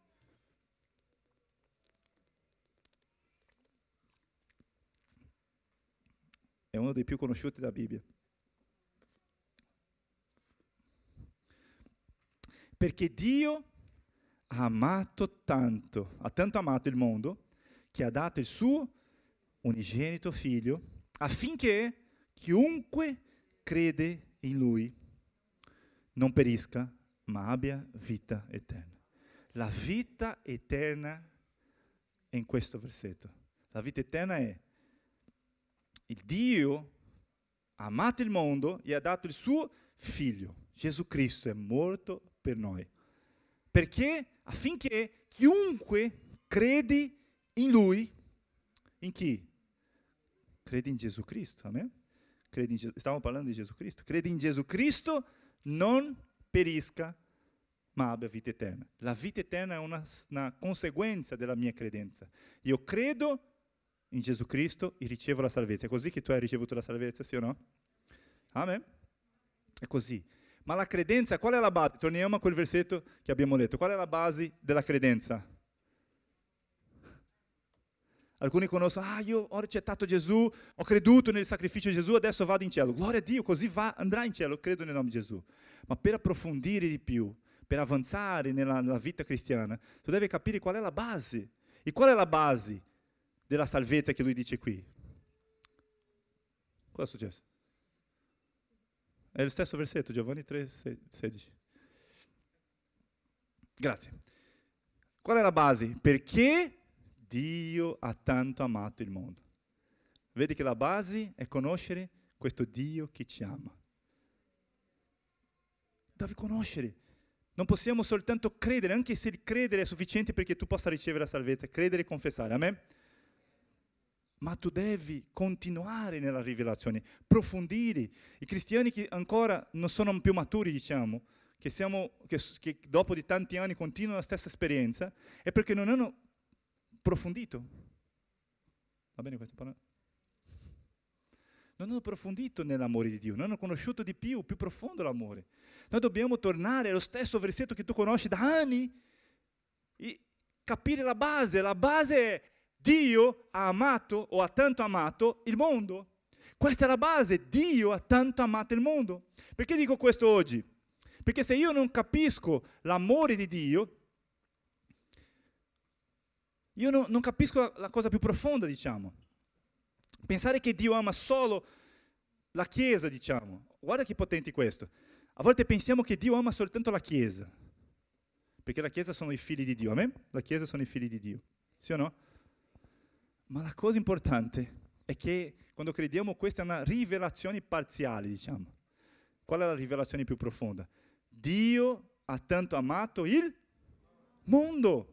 È uno dei più conosciuti della Bibbia. Perché Dio ha amato tanto, ha tanto amato il mondo, che ha dato il suo unigenito figlio, affinché chiunque crede in lui non perisca, ma abbia vita eterna. La vita eterna è in questo versetto. La vita eterna è il Dio ha amato il mondo e ha dato il suo figlio. Gesù Cristo è morto per noi. Perché? Affinché chiunque credi in Lui, in chi? Credi in Gesù Cristo, amen? Gesù, stiamo parlando di Gesù Cristo. Credi in Gesù Cristo, non perisca, ma abbia vita eterna. La vita eterna è una, una conseguenza della mia credenza. Io credo in Gesù Cristo e ricevo la salvezza. È così che tu hai ricevuto la salvezza, sì o no? Amen? È così. Ma la credenza, qual è la base? Torniamo a quel versetto che abbiamo letto. Qual è la base della credenza? Alcuni conoscono, ah, io ho accettato Gesù, ho creduto nel sacrificio di Gesù, adesso vado in cielo. Gloria a Dio, così va, andrà in cielo, credo nel nome di Gesù. Ma per approfondire di più, per avanzare nella, nella vita cristiana, tu devi capire qual è la base. E qual è la base della salvezza che lui dice qui? Cosa è successo? È lo stesso versetto, Giovanni 3, 16. Grazie. Qual è la base? Perché Dio ha tanto amato il mondo. Vedi che la base è conoscere questo Dio che ci ama. Devi conoscere. Non possiamo soltanto credere, anche se credere è sufficiente perché tu possa ricevere la salvezza, credere e confessare. Amen? Ma tu devi continuare nella rivelazione, approfondire. I cristiani che ancora non sono più maturi, diciamo, che, siamo, che, che dopo di tanti anni continuano la stessa esperienza, è perché non hanno approfondito. Va bene questa parola? Non hanno approfondito nell'amore di Dio, non hanno conosciuto di più, più profondo l'amore. Noi dobbiamo tornare allo stesso versetto che tu conosci da anni e capire la base. La base è Dio ha amato o ha tanto amato il mondo. Questa è la base, Dio ha tanto amato il mondo. Perché dico questo oggi? Perché se io non capisco l'amore di Dio, io non, non capisco la, la cosa più profonda, diciamo. Pensare che Dio ama solo la Chiesa, diciamo. Guarda che potente questo. A volte pensiamo che Dio ama soltanto la Chiesa, perché la Chiesa sono i figli di Dio, amen? La Chiesa sono i figli di Dio, sì o no? Ma la cosa importante è che quando crediamo questa è una rivelazione parziale, diciamo. Qual è la rivelazione più profonda? Dio ha tanto amato il mondo.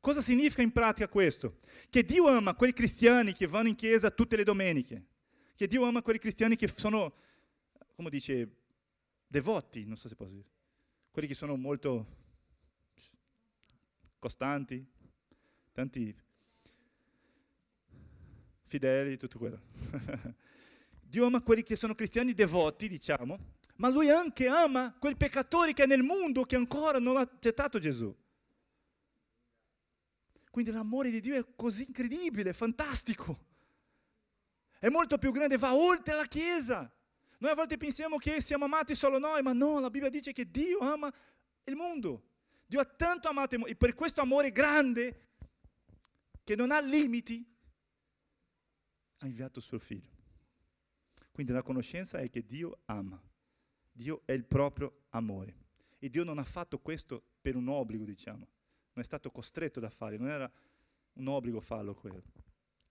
Cosa significa in pratica questo? Che Dio ama quei cristiani che vanno in chiesa tutte le domeniche, che Dio ama quei cristiani che sono, come dice, devoti, non so se posso dire, quelli che sono molto costanti, tanti fedeli, tutto quello. Dio ama quelli che sono cristiani devoti, diciamo, ma lui anche ama quei peccatori che è nel mondo che ancora non hanno accettato Gesù. Quindi l'amore di Dio è così incredibile, fantastico. È molto più grande, va oltre la Chiesa. Noi a volte pensiamo che siamo amati solo noi, ma no, la Bibbia dice che Dio ama il mondo. Dio ha tanto amato il mondo e per questo amore grande, che non ha limiti, ha inviato suo figlio. Quindi la conoscenza è che Dio ama. Dio è il proprio amore. E Dio non ha fatto questo per un obbligo, diciamo non è stato costretto da fare, non era un obbligo farlo quello,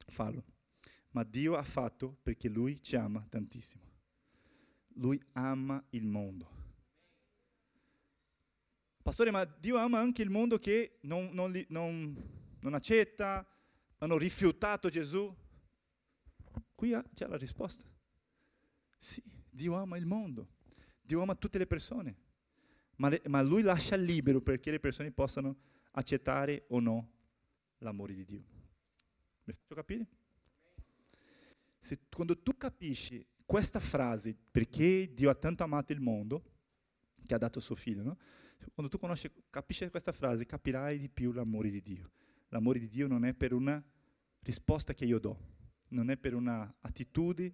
farlo. Ma Dio ha fatto perché Lui ci ama tantissimo. Lui ama il mondo. Pastore, ma Dio ama anche il mondo che non, non, non, non accetta, hanno rifiutato Gesù? Qui c'è la risposta. Sì, Dio ama il mondo, Dio ama tutte le persone, ma, le, ma Lui lascia libero perché le persone possano accettare o no l'amore di Dio. Mi faccio capire? Se, quando tu capisci questa frase, perché Dio ha tanto amato il mondo, che ha dato suo figlio, no? quando tu conosci, capisci questa frase, capirai di più l'amore di Dio. L'amore di Dio non è per una risposta che io do, non è per un'attitudine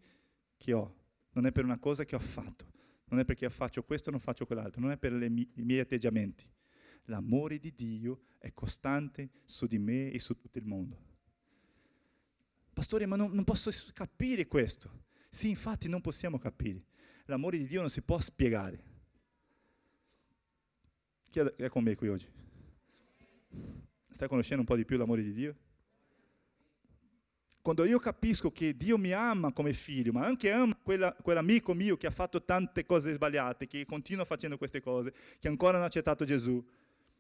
che ho, non è per una cosa che ho fatto, non è perché io faccio questo o non faccio quell'altro, non è per mie, i miei atteggiamenti l'amore di Dio è costante su di me e su tutto il mondo. Pastore, ma non, non posso capire questo. Sì, infatti non possiamo capire. L'amore di Dio non si può spiegare. Chi è con me qui oggi? Stai conoscendo un po' di più l'amore di Dio? Quando io capisco che Dio mi ama come figlio, ma anche ama quella, quell'amico mio che ha fatto tante cose sbagliate, che continua facendo queste cose, che ancora non ha accettato Gesù,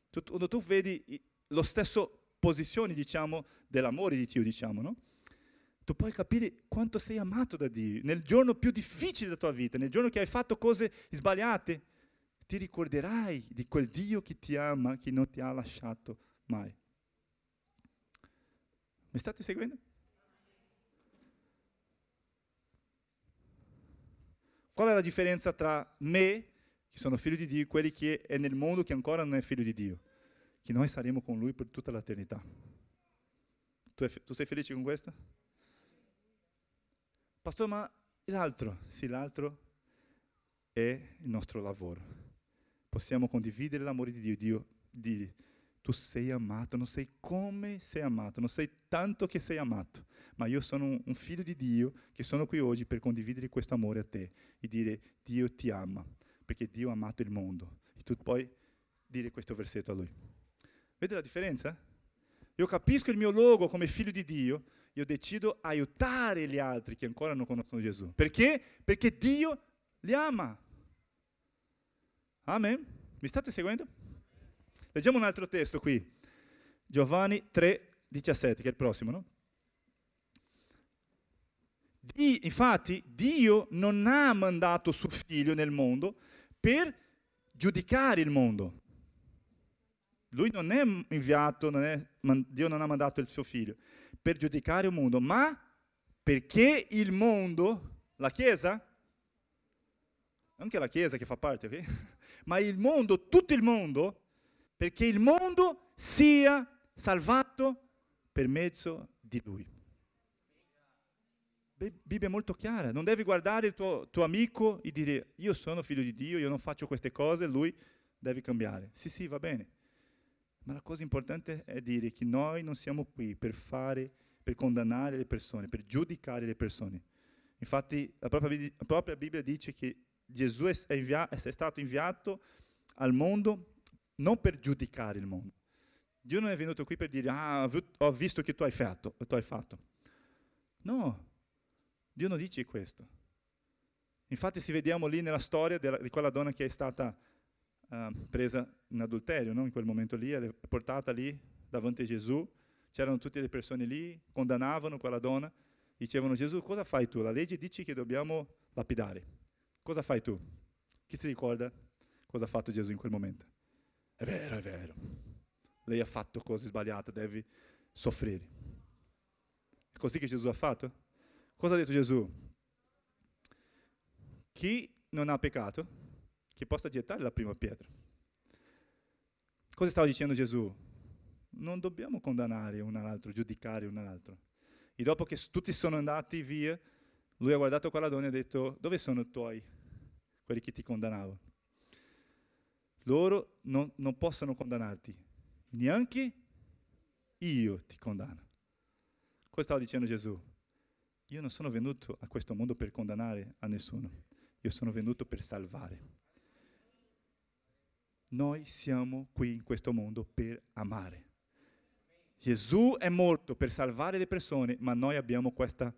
tu, quando tu vedi lo stesso posizione, diciamo, dell'amore di Dio, diciamo, no? Tu puoi capire quanto sei amato da Dio. Nel giorno più difficile della tua vita, nel giorno che hai fatto cose sbagliate, ti ricorderai di quel Dio che ti ama, che non ti ha lasciato mai. Mi state seguendo? Qual è la differenza tra me che sono figlio di Dio, quelli che è nel mondo che ancora non è figlio di Dio, che noi saremo con Lui per tutta l'eternità. Tu, tu sei felice con questo? Pastore, ma l'altro? Sì, l'altro è il nostro lavoro. Possiamo condividere l'amore di Dio, Dio dire, tu sei amato, non sei come sei amato, non sei tanto che sei amato, ma io sono un, figlio di Dio che sono qui oggi per condividere questo amore a te e dire Dio ti ama perché Dio ha amato il mondo. E tu puoi dire questo versetto a lui. Vedi la differenza? Io capisco il mio logo come figlio di Dio, io decido aiutare gli altri che ancora non conoscono Gesù. Perché? Perché Dio li ama. Amen. Mi state seguendo? Leggiamo un altro testo qui. Giovanni 3, 17, che è il prossimo, no? Di, infatti, Dio non ha mandato suo figlio nel mondo per giudicare il mondo. Lui non è inviato, non è, Dio non ha mandato il suo figlio per giudicare il mondo, ma perché il mondo, la Chiesa, anche la Chiesa che fa parte, okay? ma il mondo, tutto il mondo, perché il mondo sia salvato per mezzo di Lui. Bibbia è molto chiara, non devi guardare il tuo, tuo, amico e dire io sono figlio di Dio, io non faccio queste cose, lui deve cambiare. Sì, sì, va bene. Ma la cosa importante è dire che noi non siamo qui per fare, per condannare le persone, per giudicare le persone. Infatti la propria, la propria Bibbia dice che Gesù è, invia- è stato inviato al mondo non per giudicare il mondo. Dio non è venuto qui per dire, ah, ho visto che tu hai fatto. Tu hai fatto. No, Dio non dice questo. Infatti se vediamo lì nella storia della, di quella donna che è stata uh, presa in adulterio, no? in quel momento lì, è portata lì davanti a Gesù, c'erano tutte le persone lì, condannavano quella donna, dicevano Gesù cosa fai tu? La legge dice che dobbiamo lapidare. Cosa fai tu? Chi si ricorda cosa ha fatto Gesù in quel momento? È vero, è vero. Lei ha fatto cose sbagliate, devi soffrire. È così che Gesù ha fatto? Cosa ha detto Gesù? Chi non ha peccato, che possa gettare la prima pietra. Cosa stava dicendo Gesù? Non dobbiamo condannare un altro, giudicare un altro. E dopo che tutti sono andati via, lui ha guardato quella donna e ha detto, dove sono i tuoi, quelli che ti condannavano? Loro non, non possono condannarti, neanche io ti condanno. Cosa stava dicendo Gesù? Io non sono venuto a questo mondo per condannare a nessuno, io sono venuto per salvare. Noi siamo qui in questo mondo per amare. Gesù è morto per salvare le persone, ma noi abbiamo questa,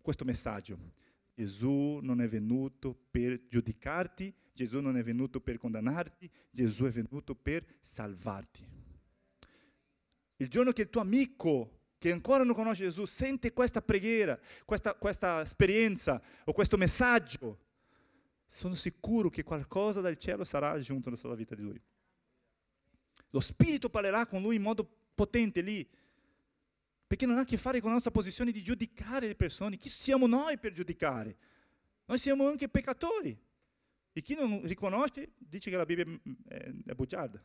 questo messaggio. Gesù non è venuto per giudicarti, Gesù non è venuto per condannarti, Gesù è venuto per salvarti. Il giorno che il tuo amico che ancora non conosce Gesù sente questa preghiera, questa, questa esperienza o questo messaggio, sono sicuro che qualcosa dal cielo sarà aggiunto nella vita di lui. Lo Spirito parlerà con lui in modo potente lì, perché non ha a che fare con la nostra posizione di giudicare le persone. Chi siamo noi per giudicare? Noi siamo anche peccatori. E chi non riconosce dice che la Bibbia è, è bugiarda.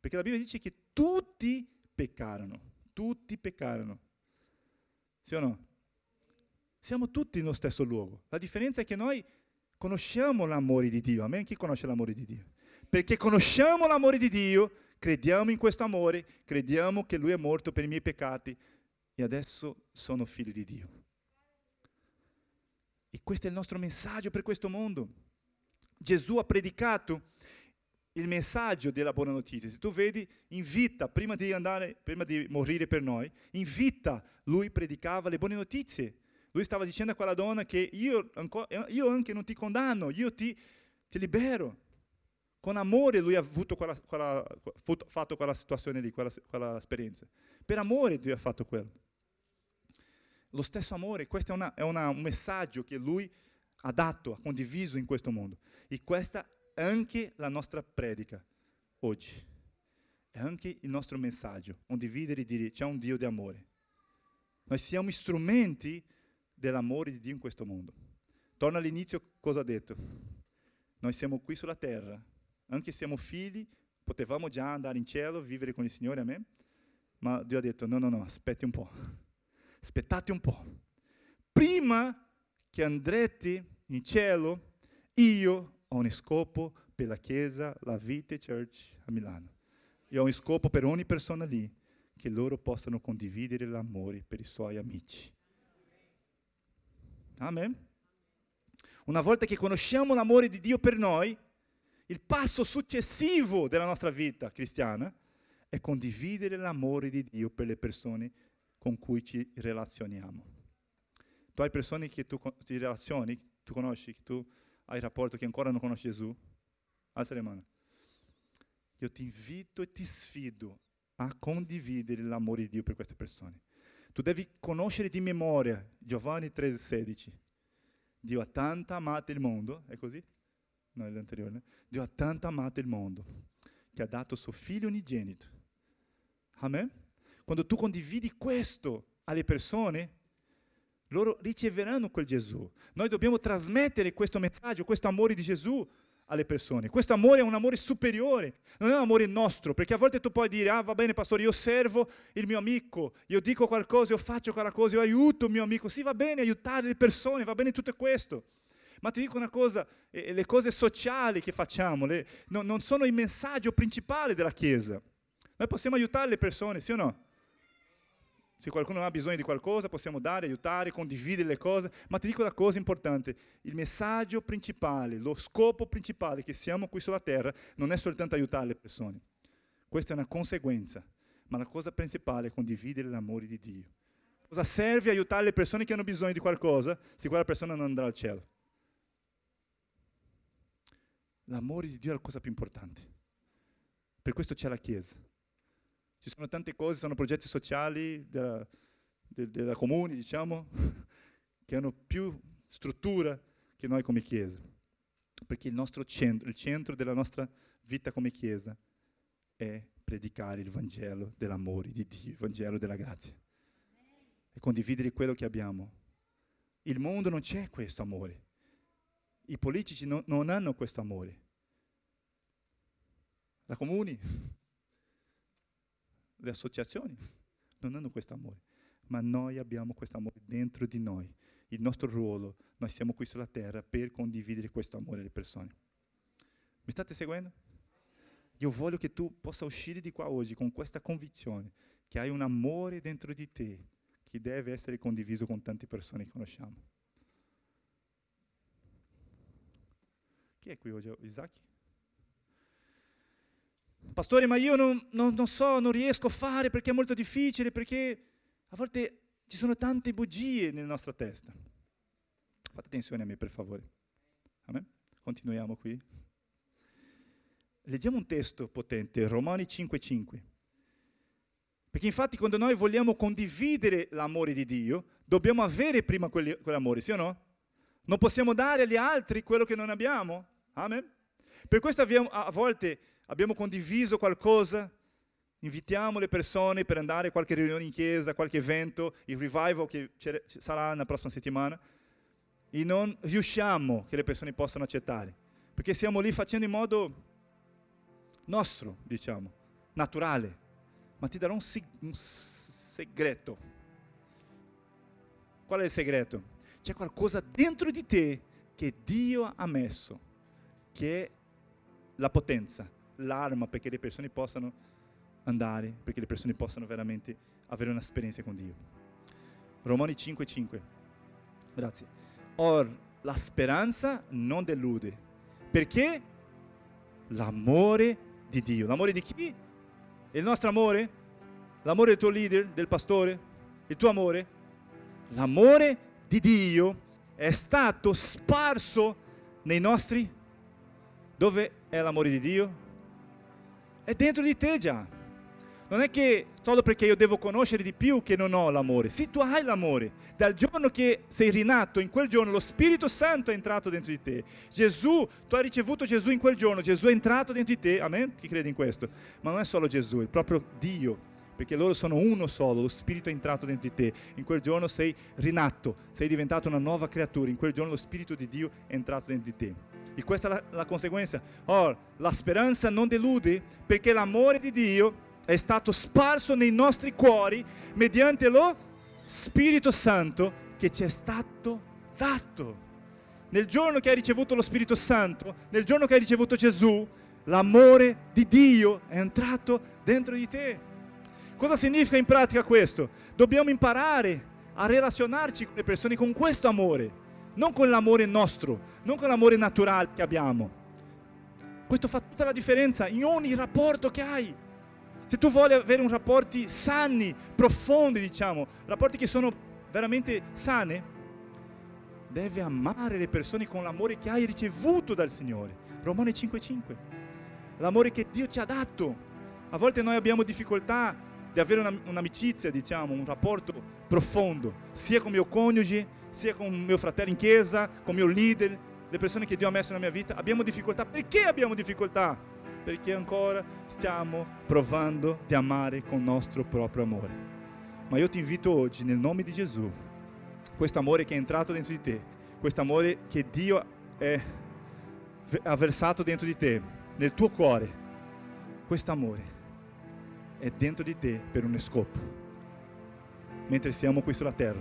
Perché la Bibbia dice che tutti peccarono. Tutti peccarono. Sì o no? Siamo tutti nello stesso luogo. La differenza è che noi conosciamo l'amore di Dio. Amen? Chi conosce l'amore di Dio? Perché conosciamo l'amore di Dio, crediamo in questo amore, crediamo che Lui è morto per i miei peccati e adesso sono figlio di Dio. E questo è il nostro messaggio per questo mondo. Gesù ha predicato il messaggio della buona notizia. Se tu vedi, in vita, prima di andare, prima di morire per noi, in vita lui predicava le buone notizie lui stava dicendo a quella donna che io, io anche non ti condanno, io ti, ti, libero. Con amore lui ha quella, quella, fatto quella situazione lì, quella, quella esperienza. Per amore lui ha fatto quello. Lo stesso amore, questo è, una, è una, un messaggio che lui ha dato, ha condiviso in questo mondo. E questa è anche la nostra predica oggi. È anche il nostro messaggio, condividere e dire c'è un Dio di amore. Noi siamo strumenti dell'amore di Dio in questo mondo. Torna all'inizio cosa ha detto. Noi siamo qui sulla terra, anche siamo figli, potevamo già andare in cielo, vivere con il Signore, amen? Ma Dio ha detto, no, no, no, aspetti un po', aspettate un po'. Prima che andrete in cielo, io ho un scopo per la Chiesa, la Vite Church a Milano. Io ho un scopo per ogni persona lì, che loro possano condividere l'amore per i suoi amici. Amen. Una volta che conosciamo l'amore di Dio per noi, il passo successivo della nostra vita cristiana è condividere l'amore di Dio per le persone con cui ci relazioniamo. Tu hai persone che tu ti relazioni, tu conosci, che tu hai rapporto che ancora non conosci Gesù? Alza le mani. Io ti invito e ti sfido a condividere l'amore di Dio per queste persone. Tu devi conoscere di memoria Giovanni 13,16. Dio ha tanto amato il mondo, è così? No, è l'anteriore. Né? Dio ha tanto amato il mondo che ha dato suo figlio unigenito. Amen? Quando tu condividi questo alle persone, loro riceveranno quel Gesù. Noi dobbiamo trasmettere questo messaggio, questo amore di Gesù alle persone. Questo amore è un amore superiore, non è un amore nostro, perché a volte tu puoi dire, ah va bene pastore, io servo il mio amico, io dico qualcosa, io faccio quella cosa, io aiuto il mio amico, sì va bene aiutare le persone, va bene tutto questo. Ma ti dico una cosa, eh, le cose sociali che facciamo le, no, non sono il messaggio principale della Chiesa. Noi possiamo aiutare le persone, sì o no? Se qualcuno ha bisogno di qualcosa, possiamo dare, aiutare, condividere le cose, ma ti dico una cosa importante, il messaggio principale, lo scopo principale che siamo qui sulla terra non è soltanto aiutare le persone, questa è una conseguenza, ma la cosa principale è condividere l'amore di Dio. Cosa serve aiutare le persone che hanno bisogno di qualcosa se quella persona non andrà al cielo? L'amore di Dio è la cosa più importante. Per questo c'è la Chiesa. Ci sono tante cose, sono progetti sociali della, de, della comune, diciamo, che hanno più struttura che noi come Chiesa. Perché il nostro centro, il centro della nostra vita come Chiesa è predicare il Vangelo dell'amore di Dio, il Vangelo della grazia. E condividere quello che abbiamo. Il mondo non c'è questo amore. I politici no, non hanno questo amore. La comuni, le associazioni non hanno questo amore. Ma noi abbiamo questo amore dentro di noi. Il nostro ruolo, noi siamo qui sulla terra per condividere questo amore alle persone. Mi state seguendo? Io voglio che tu possa uscire di qua oggi con questa convinzione che hai un amore dentro di te che deve essere condiviso con tante persone che conosciamo. Chi è qui oggi? Isaac? Pastore, ma io non, non, non so, non riesco a fare perché è molto difficile, perché a volte ci sono tante bugie nella nostra testa. Fate attenzione a me, per favore. Amen? Continuiamo qui. Leggiamo un testo potente, Romani 5:5. Perché infatti quando noi vogliamo condividere l'amore di Dio, dobbiamo avere prima quell'amore, sì o no? Non possiamo dare agli altri quello che non abbiamo. Amen? Per questo abbiamo, a volte abbiamo condiviso qualcosa, invitiamo le persone per andare a qualche riunione in chiesa, qualche evento, il revival che sarà la prossima settimana, e non riusciamo che le persone possano accettare, perché siamo lì facendo in modo nostro, diciamo, naturale. Ma ti darò un, sig- un segreto. Qual è il segreto? C'è qualcosa dentro di te che Dio ha messo, che è la potenza, l'arma perché le persone possano andare, perché le persone possano veramente avere un'esperienza con Dio. Romani 5:5. Grazie. Or la speranza non delude, perché l'amore di Dio. L'amore di chi? Il nostro amore? L'amore del tuo leader, del pastore? Il tuo amore? L'amore di Dio è stato sparso nei nostri... Dove è l'amore di Dio? È dentro di te già. Non è che solo perché io devo conoscere di più che non ho l'amore. Se tu hai l'amore, dal giorno che sei rinato, in quel giorno lo Spirito Santo è entrato dentro di te. Gesù, tu hai ricevuto Gesù in quel giorno, Gesù è entrato dentro di te. Amen? Chi crede in questo? Ma non è solo Gesù, è proprio Dio. Perché loro sono uno solo, lo Spirito è entrato dentro di te. In quel giorno sei rinato, sei diventato una nuova creatura. In quel giorno lo Spirito di Dio è entrato dentro di te. E questa è la, la conseguenza. Oh, la speranza non delude perché l'amore di Dio è stato sparso nei nostri cuori mediante lo Spirito Santo che ci è stato dato. Nel giorno che hai ricevuto lo Spirito Santo, nel giorno che hai ricevuto Gesù, l'amore di Dio è entrato dentro di te. Cosa significa in pratica questo? Dobbiamo imparare a relazionarci con le persone con questo amore, non con l'amore nostro, non con l'amore naturale che abbiamo. Questo fa tutta la differenza in ogni rapporto che hai. Se tu vuoi avere un rapporti sani, profondi, diciamo, rapporti che sono veramente sani, devi amare le persone con l'amore che hai ricevuto dal Signore. Romani 5:5. L'amore che Dio ci ha dato. A volte noi abbiamo difficoltà di avere una, un'amicizia, diciamo, un rapporto profondo, sia con mio coniuge, sia con mio fratello in chiesa, con mio leader, le persone che Dio ha messo nella mia vita. Abbiamo difficoltà. Perché abbiamo difficoltà? perché ancora stiamo provando di amare con il nostro proprio amore. Ma io ti invito oggi, nel nome di Gesù, questo amore che è entrato dentro di te, questo amore che Dio è, ha versato dentro di te, nel tuo cuore, questo amore è dentro di te per un scopo. Mentre siamo qui sulla terra,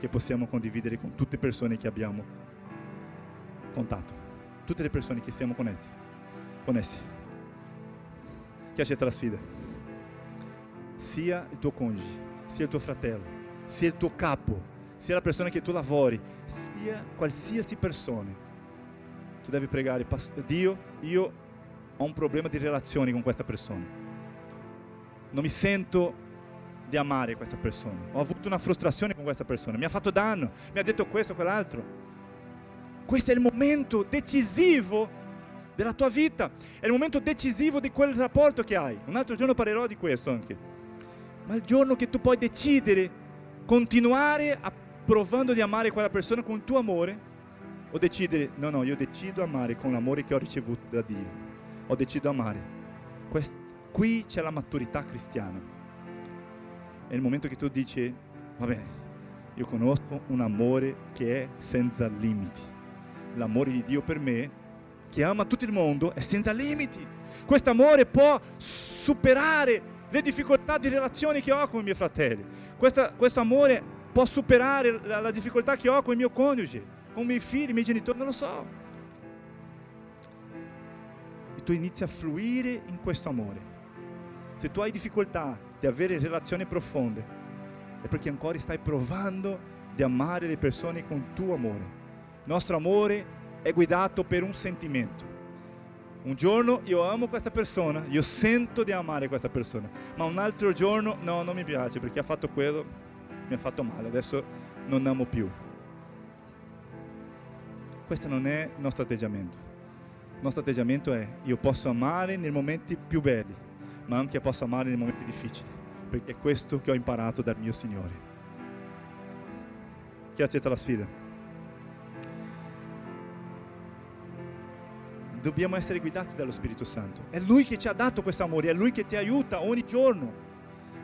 che possiamo condividere con tutte le persone che abbiamo contatto, tutte le persone che siamo connessi. connessi che accetta la sfida. Sia il tuo coniuge, sia il tuo fratello, sia il tuo capo, sia la persona che tu lavori, sia qualsiasi persona. Tu devi pregare, Dio, io ho un problema di relazione con questa persona. Non mi sento di amare questa persona. Ho avuto una frustrazione con questa persona. Mi ha fatto danno, mi ha detto questo, quell'altro. Questo è il momento decisivo della tua vita, è il momento decisivo di quel rapporto che hai. Un altro giorno parlerò di questo anche. Ma il giorno che tu puoi decidere continuare a, provando di amare quella persona con il tuo amore o decidere, no, no, io decido amare con l'amore che ho ricevuto da Dio. Ho deciso amare. Quest, qui c'è la maturità cristiana. È il momento che tu dici, va bene, io conosco un amore che è senza limiti. L'amore di Dio per me, che ama tutto il mondo, è senza limiti. Questo amore può superare le difficoltà di relazioni che ho con i miei fratelli. Questa, questo amore può superare la, la difficoltà che ho con il mio coniuge con i miei figli, i miei genitori, non lo so. E tu inizi a fluire in questo amore. Se tu hai difficoltà di avere relazioni profonde, è perché ancora stai provando di amare le persone con tuo amore. Il nostro amore è guidato per un sentimento. Un giorno io amo questa persona, io sento di amare questa persona, ma un altro giorno no, non mi piace perché ha fatto quello, mi ha fatto male, adesso non amo più. Questo non è il nostro atteggiamento. Il nostro atteggiamento è io posso amare nei momenti più belli, ma anche posso amare nei momenti difficili, perché è questo che ho imparato dal mio Signore. Chi accetta la sfida? Dobbiamo essere guidati dallo Spirito Santo. È Lui che ci ha dato questo amore, è Lui che ti aiuta ogni giorno.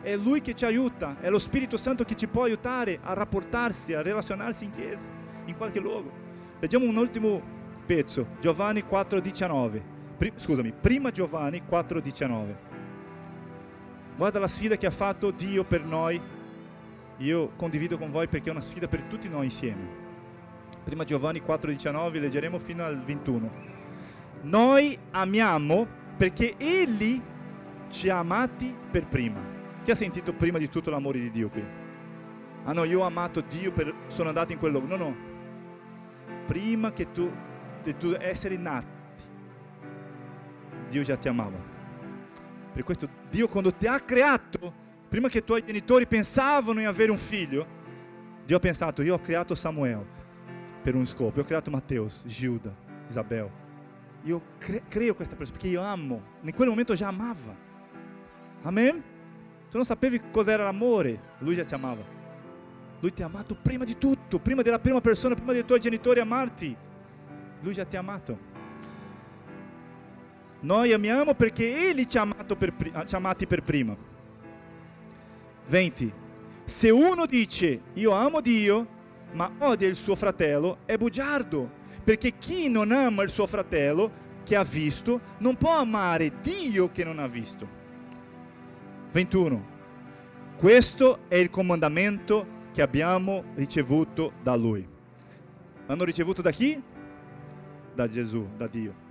È Lui che ci aiuta, è lo Spirito Santo che ci può aiutare a rapportarsi, a relazionarsi in chiesa, in qualche luogo. Leggiamo un ultimo pezzo, Giovanni 4,19. Pri- scusami, prima Giovanni 4,19. Guarda la sfida che ha fatto Dio per noi. Io condivido con voi perché è una sfida per tutti noi insieme. Prima Giovanni 4,19, leggeremo fino al 21. Noi amiamo perché Egli ci ha amati per prima. Chi ha sentito prima di tutto l'amore di Dio qui? Ah no, io ho amato Dio, per, sono andato in quel luogo. No, no, prima che tu, di tu essere nati, Dio già ti amava. Per questo Dio quando ti ha creato, prima che i tuoi genitori pensavano in avere un figlio, Dio ha pensato, io ho creato Samuel per un scopo, io ho creato Matteo, Gilda, Isabel. Io cre- creo questa persona perché io amo. In quel momento già amava. Amen? Tu non sapevi cos'era l'amore, lui già ti amava. Lui ti ha amato prima di tutto, prima della prima persona, prima dei tuoi genitori amarti. Lui già ti ha amato. Noi amiamo perché Egli ci ha, per, amati per prima. 20. Se uno dice io amo Dio, ma odia il suo fratello, è bugiardo, perché chi non ama il suo fratello che ha visto, non può amare Dio che non ha visto. 21. Questo è il comandamento che abbiamo ricevuto da Lui. Hanno ricevuto da chi? Da Gesù, da Dio.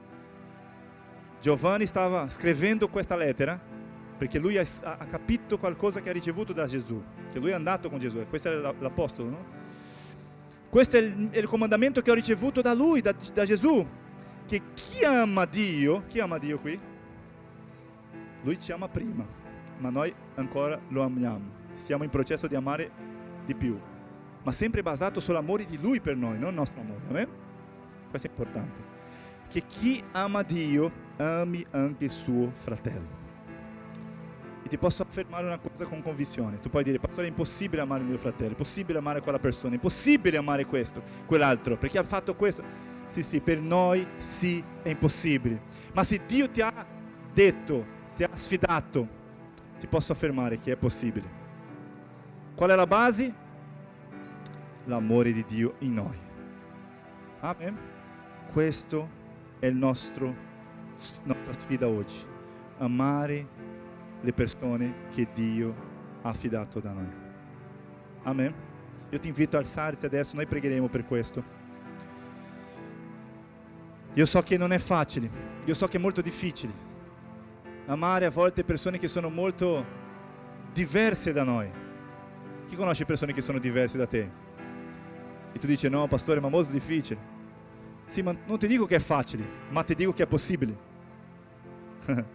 Giovanni stava scrivendo questa lettera perché lui ha, ha, capito qualcosa che ha ricevuto da Gesù, che lui è andato con Gesù, questo è l'apostolo, no? Questo è il, è il, comandamento che ho ricevuto da lui, da, da Gesù, che chi ama Dio, chi ama Dio qui? Lui ci ama prima, ma noi ancora lo amiamo. Siamo in processo di amare di più, ma sempre basato sull'amore di Lui per noi, non il nostro amore. Amen? Questo è importante. Che chi ama Dio ami anche il suo fratello. E ti posso affermare una cosa con convinzione. Tu puoi dire, pastore, è impossibile amare il mio fratello, è impossibile amare quella persona, è impossibile amare questo, quell'altro, perché ha fatto questo. Sì, sì, per noi sì, è impossibile. Ma se Dio ti ha detto, ti ha sfidato, ti posso affermare che è possibile. Qual è la base? L'amore di Dio in noi. Amen. Questo è il nostro nostra sfida oggi. Amare le persone che Dio ha affidato da noi. Amen. Io ti invito a alzarti adesso, noi pregheremo per questo. Io so che non è facile, io so che è molto difficile. Amare a volte persone che sono molto diverse da noi chi conosce persone che sono diverse da te? E tu dici no, pastore, ma molto difficile. Sì, ma non ti dico che è facile, ma ti dico che è possibile.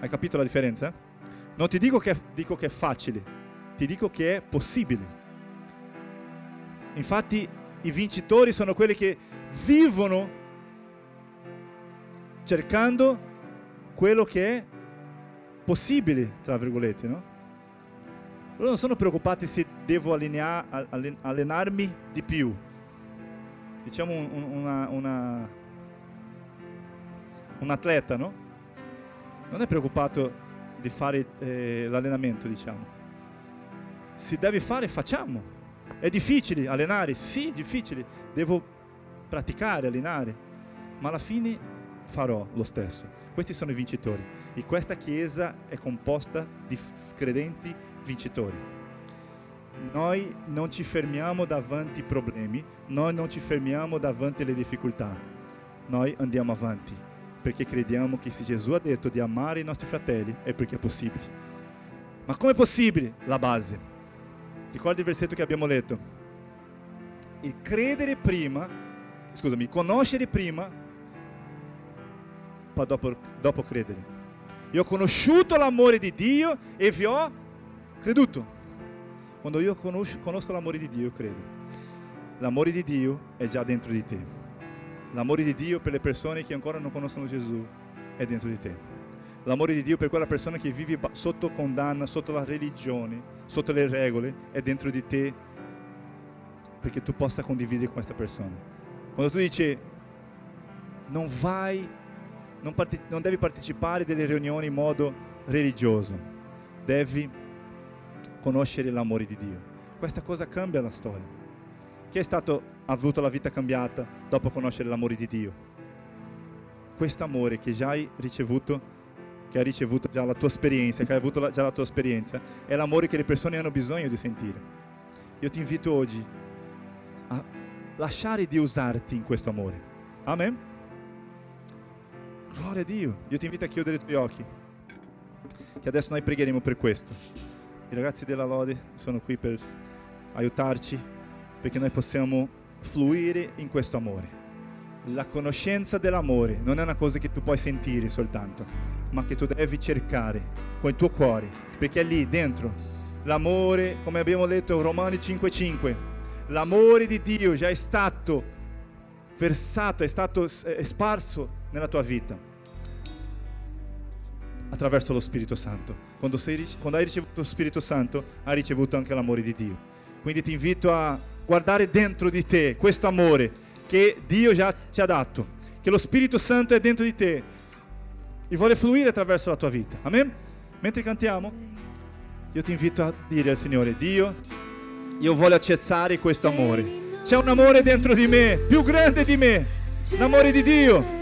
Hai capito la differenza? Non ti dico che, dico che è facile, ti dico che è possibile. Infatti i vincitori sono quelli che vivono cercando quello che è possibile, tra virgolette, no? Loro non sono preoccupati se devo allenarmi di più. Diciamo un, una, una, un atleta, no? Non è preoccupato di fare eh, l'allenamento, diciamo. Si deve fare, facciamo. È difficile allenare? Sì, difficile. Devo praticare, allenare. Ma alla fine farò lo stesso. Questi sono i vincitori. E questa chiesa è composta di credenti vincitori. Noi non ci fermiamo davanti ai problemi, noi non ci fermiamo davanti alle difficoltà. Noi andiamo avanti perché crediamo che se Gesù ha detto di amare i nostri fratelli è perché è possibile. Ma come è possibile? La base. Ricordi il versetto che abbiamo letto? Il credere prima, scusami, conoscere prima, poi dopo, dopo credere. Io ho conosciuto l'amore di Dio e vi ho creduto. Quando io conosco, conosco l'amore di Dio, io credo. L'amore di Dio è già dentro di te. L'amore di Dio per le persone che ancora non conoscono Gesù è dentro di te. L'amore di Dio per quella persona che vive sotto condanna, sotto la religione, sotto le regole, è dentro di te perché tu possa condividere con questa persona. Quando tu dici non vai, non, part- non devi partecipare delle riunioni in modo religioso, devi conoscere l'amore di Dio. Questa cosa cambia la storia. Chi è stato, ha avuto la vita cambiata dopo conoscere l'amore di Dio? Questo amore che già hai ricevuto, che hai ricevuto già la tua esperienza, che hai avuto già la tua esperienza, è l'amore che le persone hanno bisogno di sentire. Io ti invito oggi a lasciare di usarti in questo amore. Amen? Gloria a Dio. Io ti invito a chiudere i tuoi occhi. Che adesso noi pregheremo per questo. I ragazzi della Lode sono qui per aiutarci perché noi possiamo fluire in questo amore. La conoscenza dell'amore non è una cosa che tu puoi sentire soltanto, ma che tu devi cercare con il tuo cuore, perché è lì dentro. L'amore, come abbiamo letto in Romani 5:5, l'amore di Dio già è stato versato, è stato sparso nella tua vita attraverso lo Spirito Santo. Quando, sei, quando hai ricevuto lo Spirito Santo, hai ricevuto anche l'amore di Dio. Quindi ti invito a guardare dentro di te questo amore che Dio già ti ha dato, che lo Spirito Santo è dentro di te e vuole fluire attraverso la tua vita. Amen? Mentre cantiamo, io ti invito a dire al Signore, Dio, io voglio accettare questo amore. C'è un amore dentro di me, più grande di me, l'amore di Dio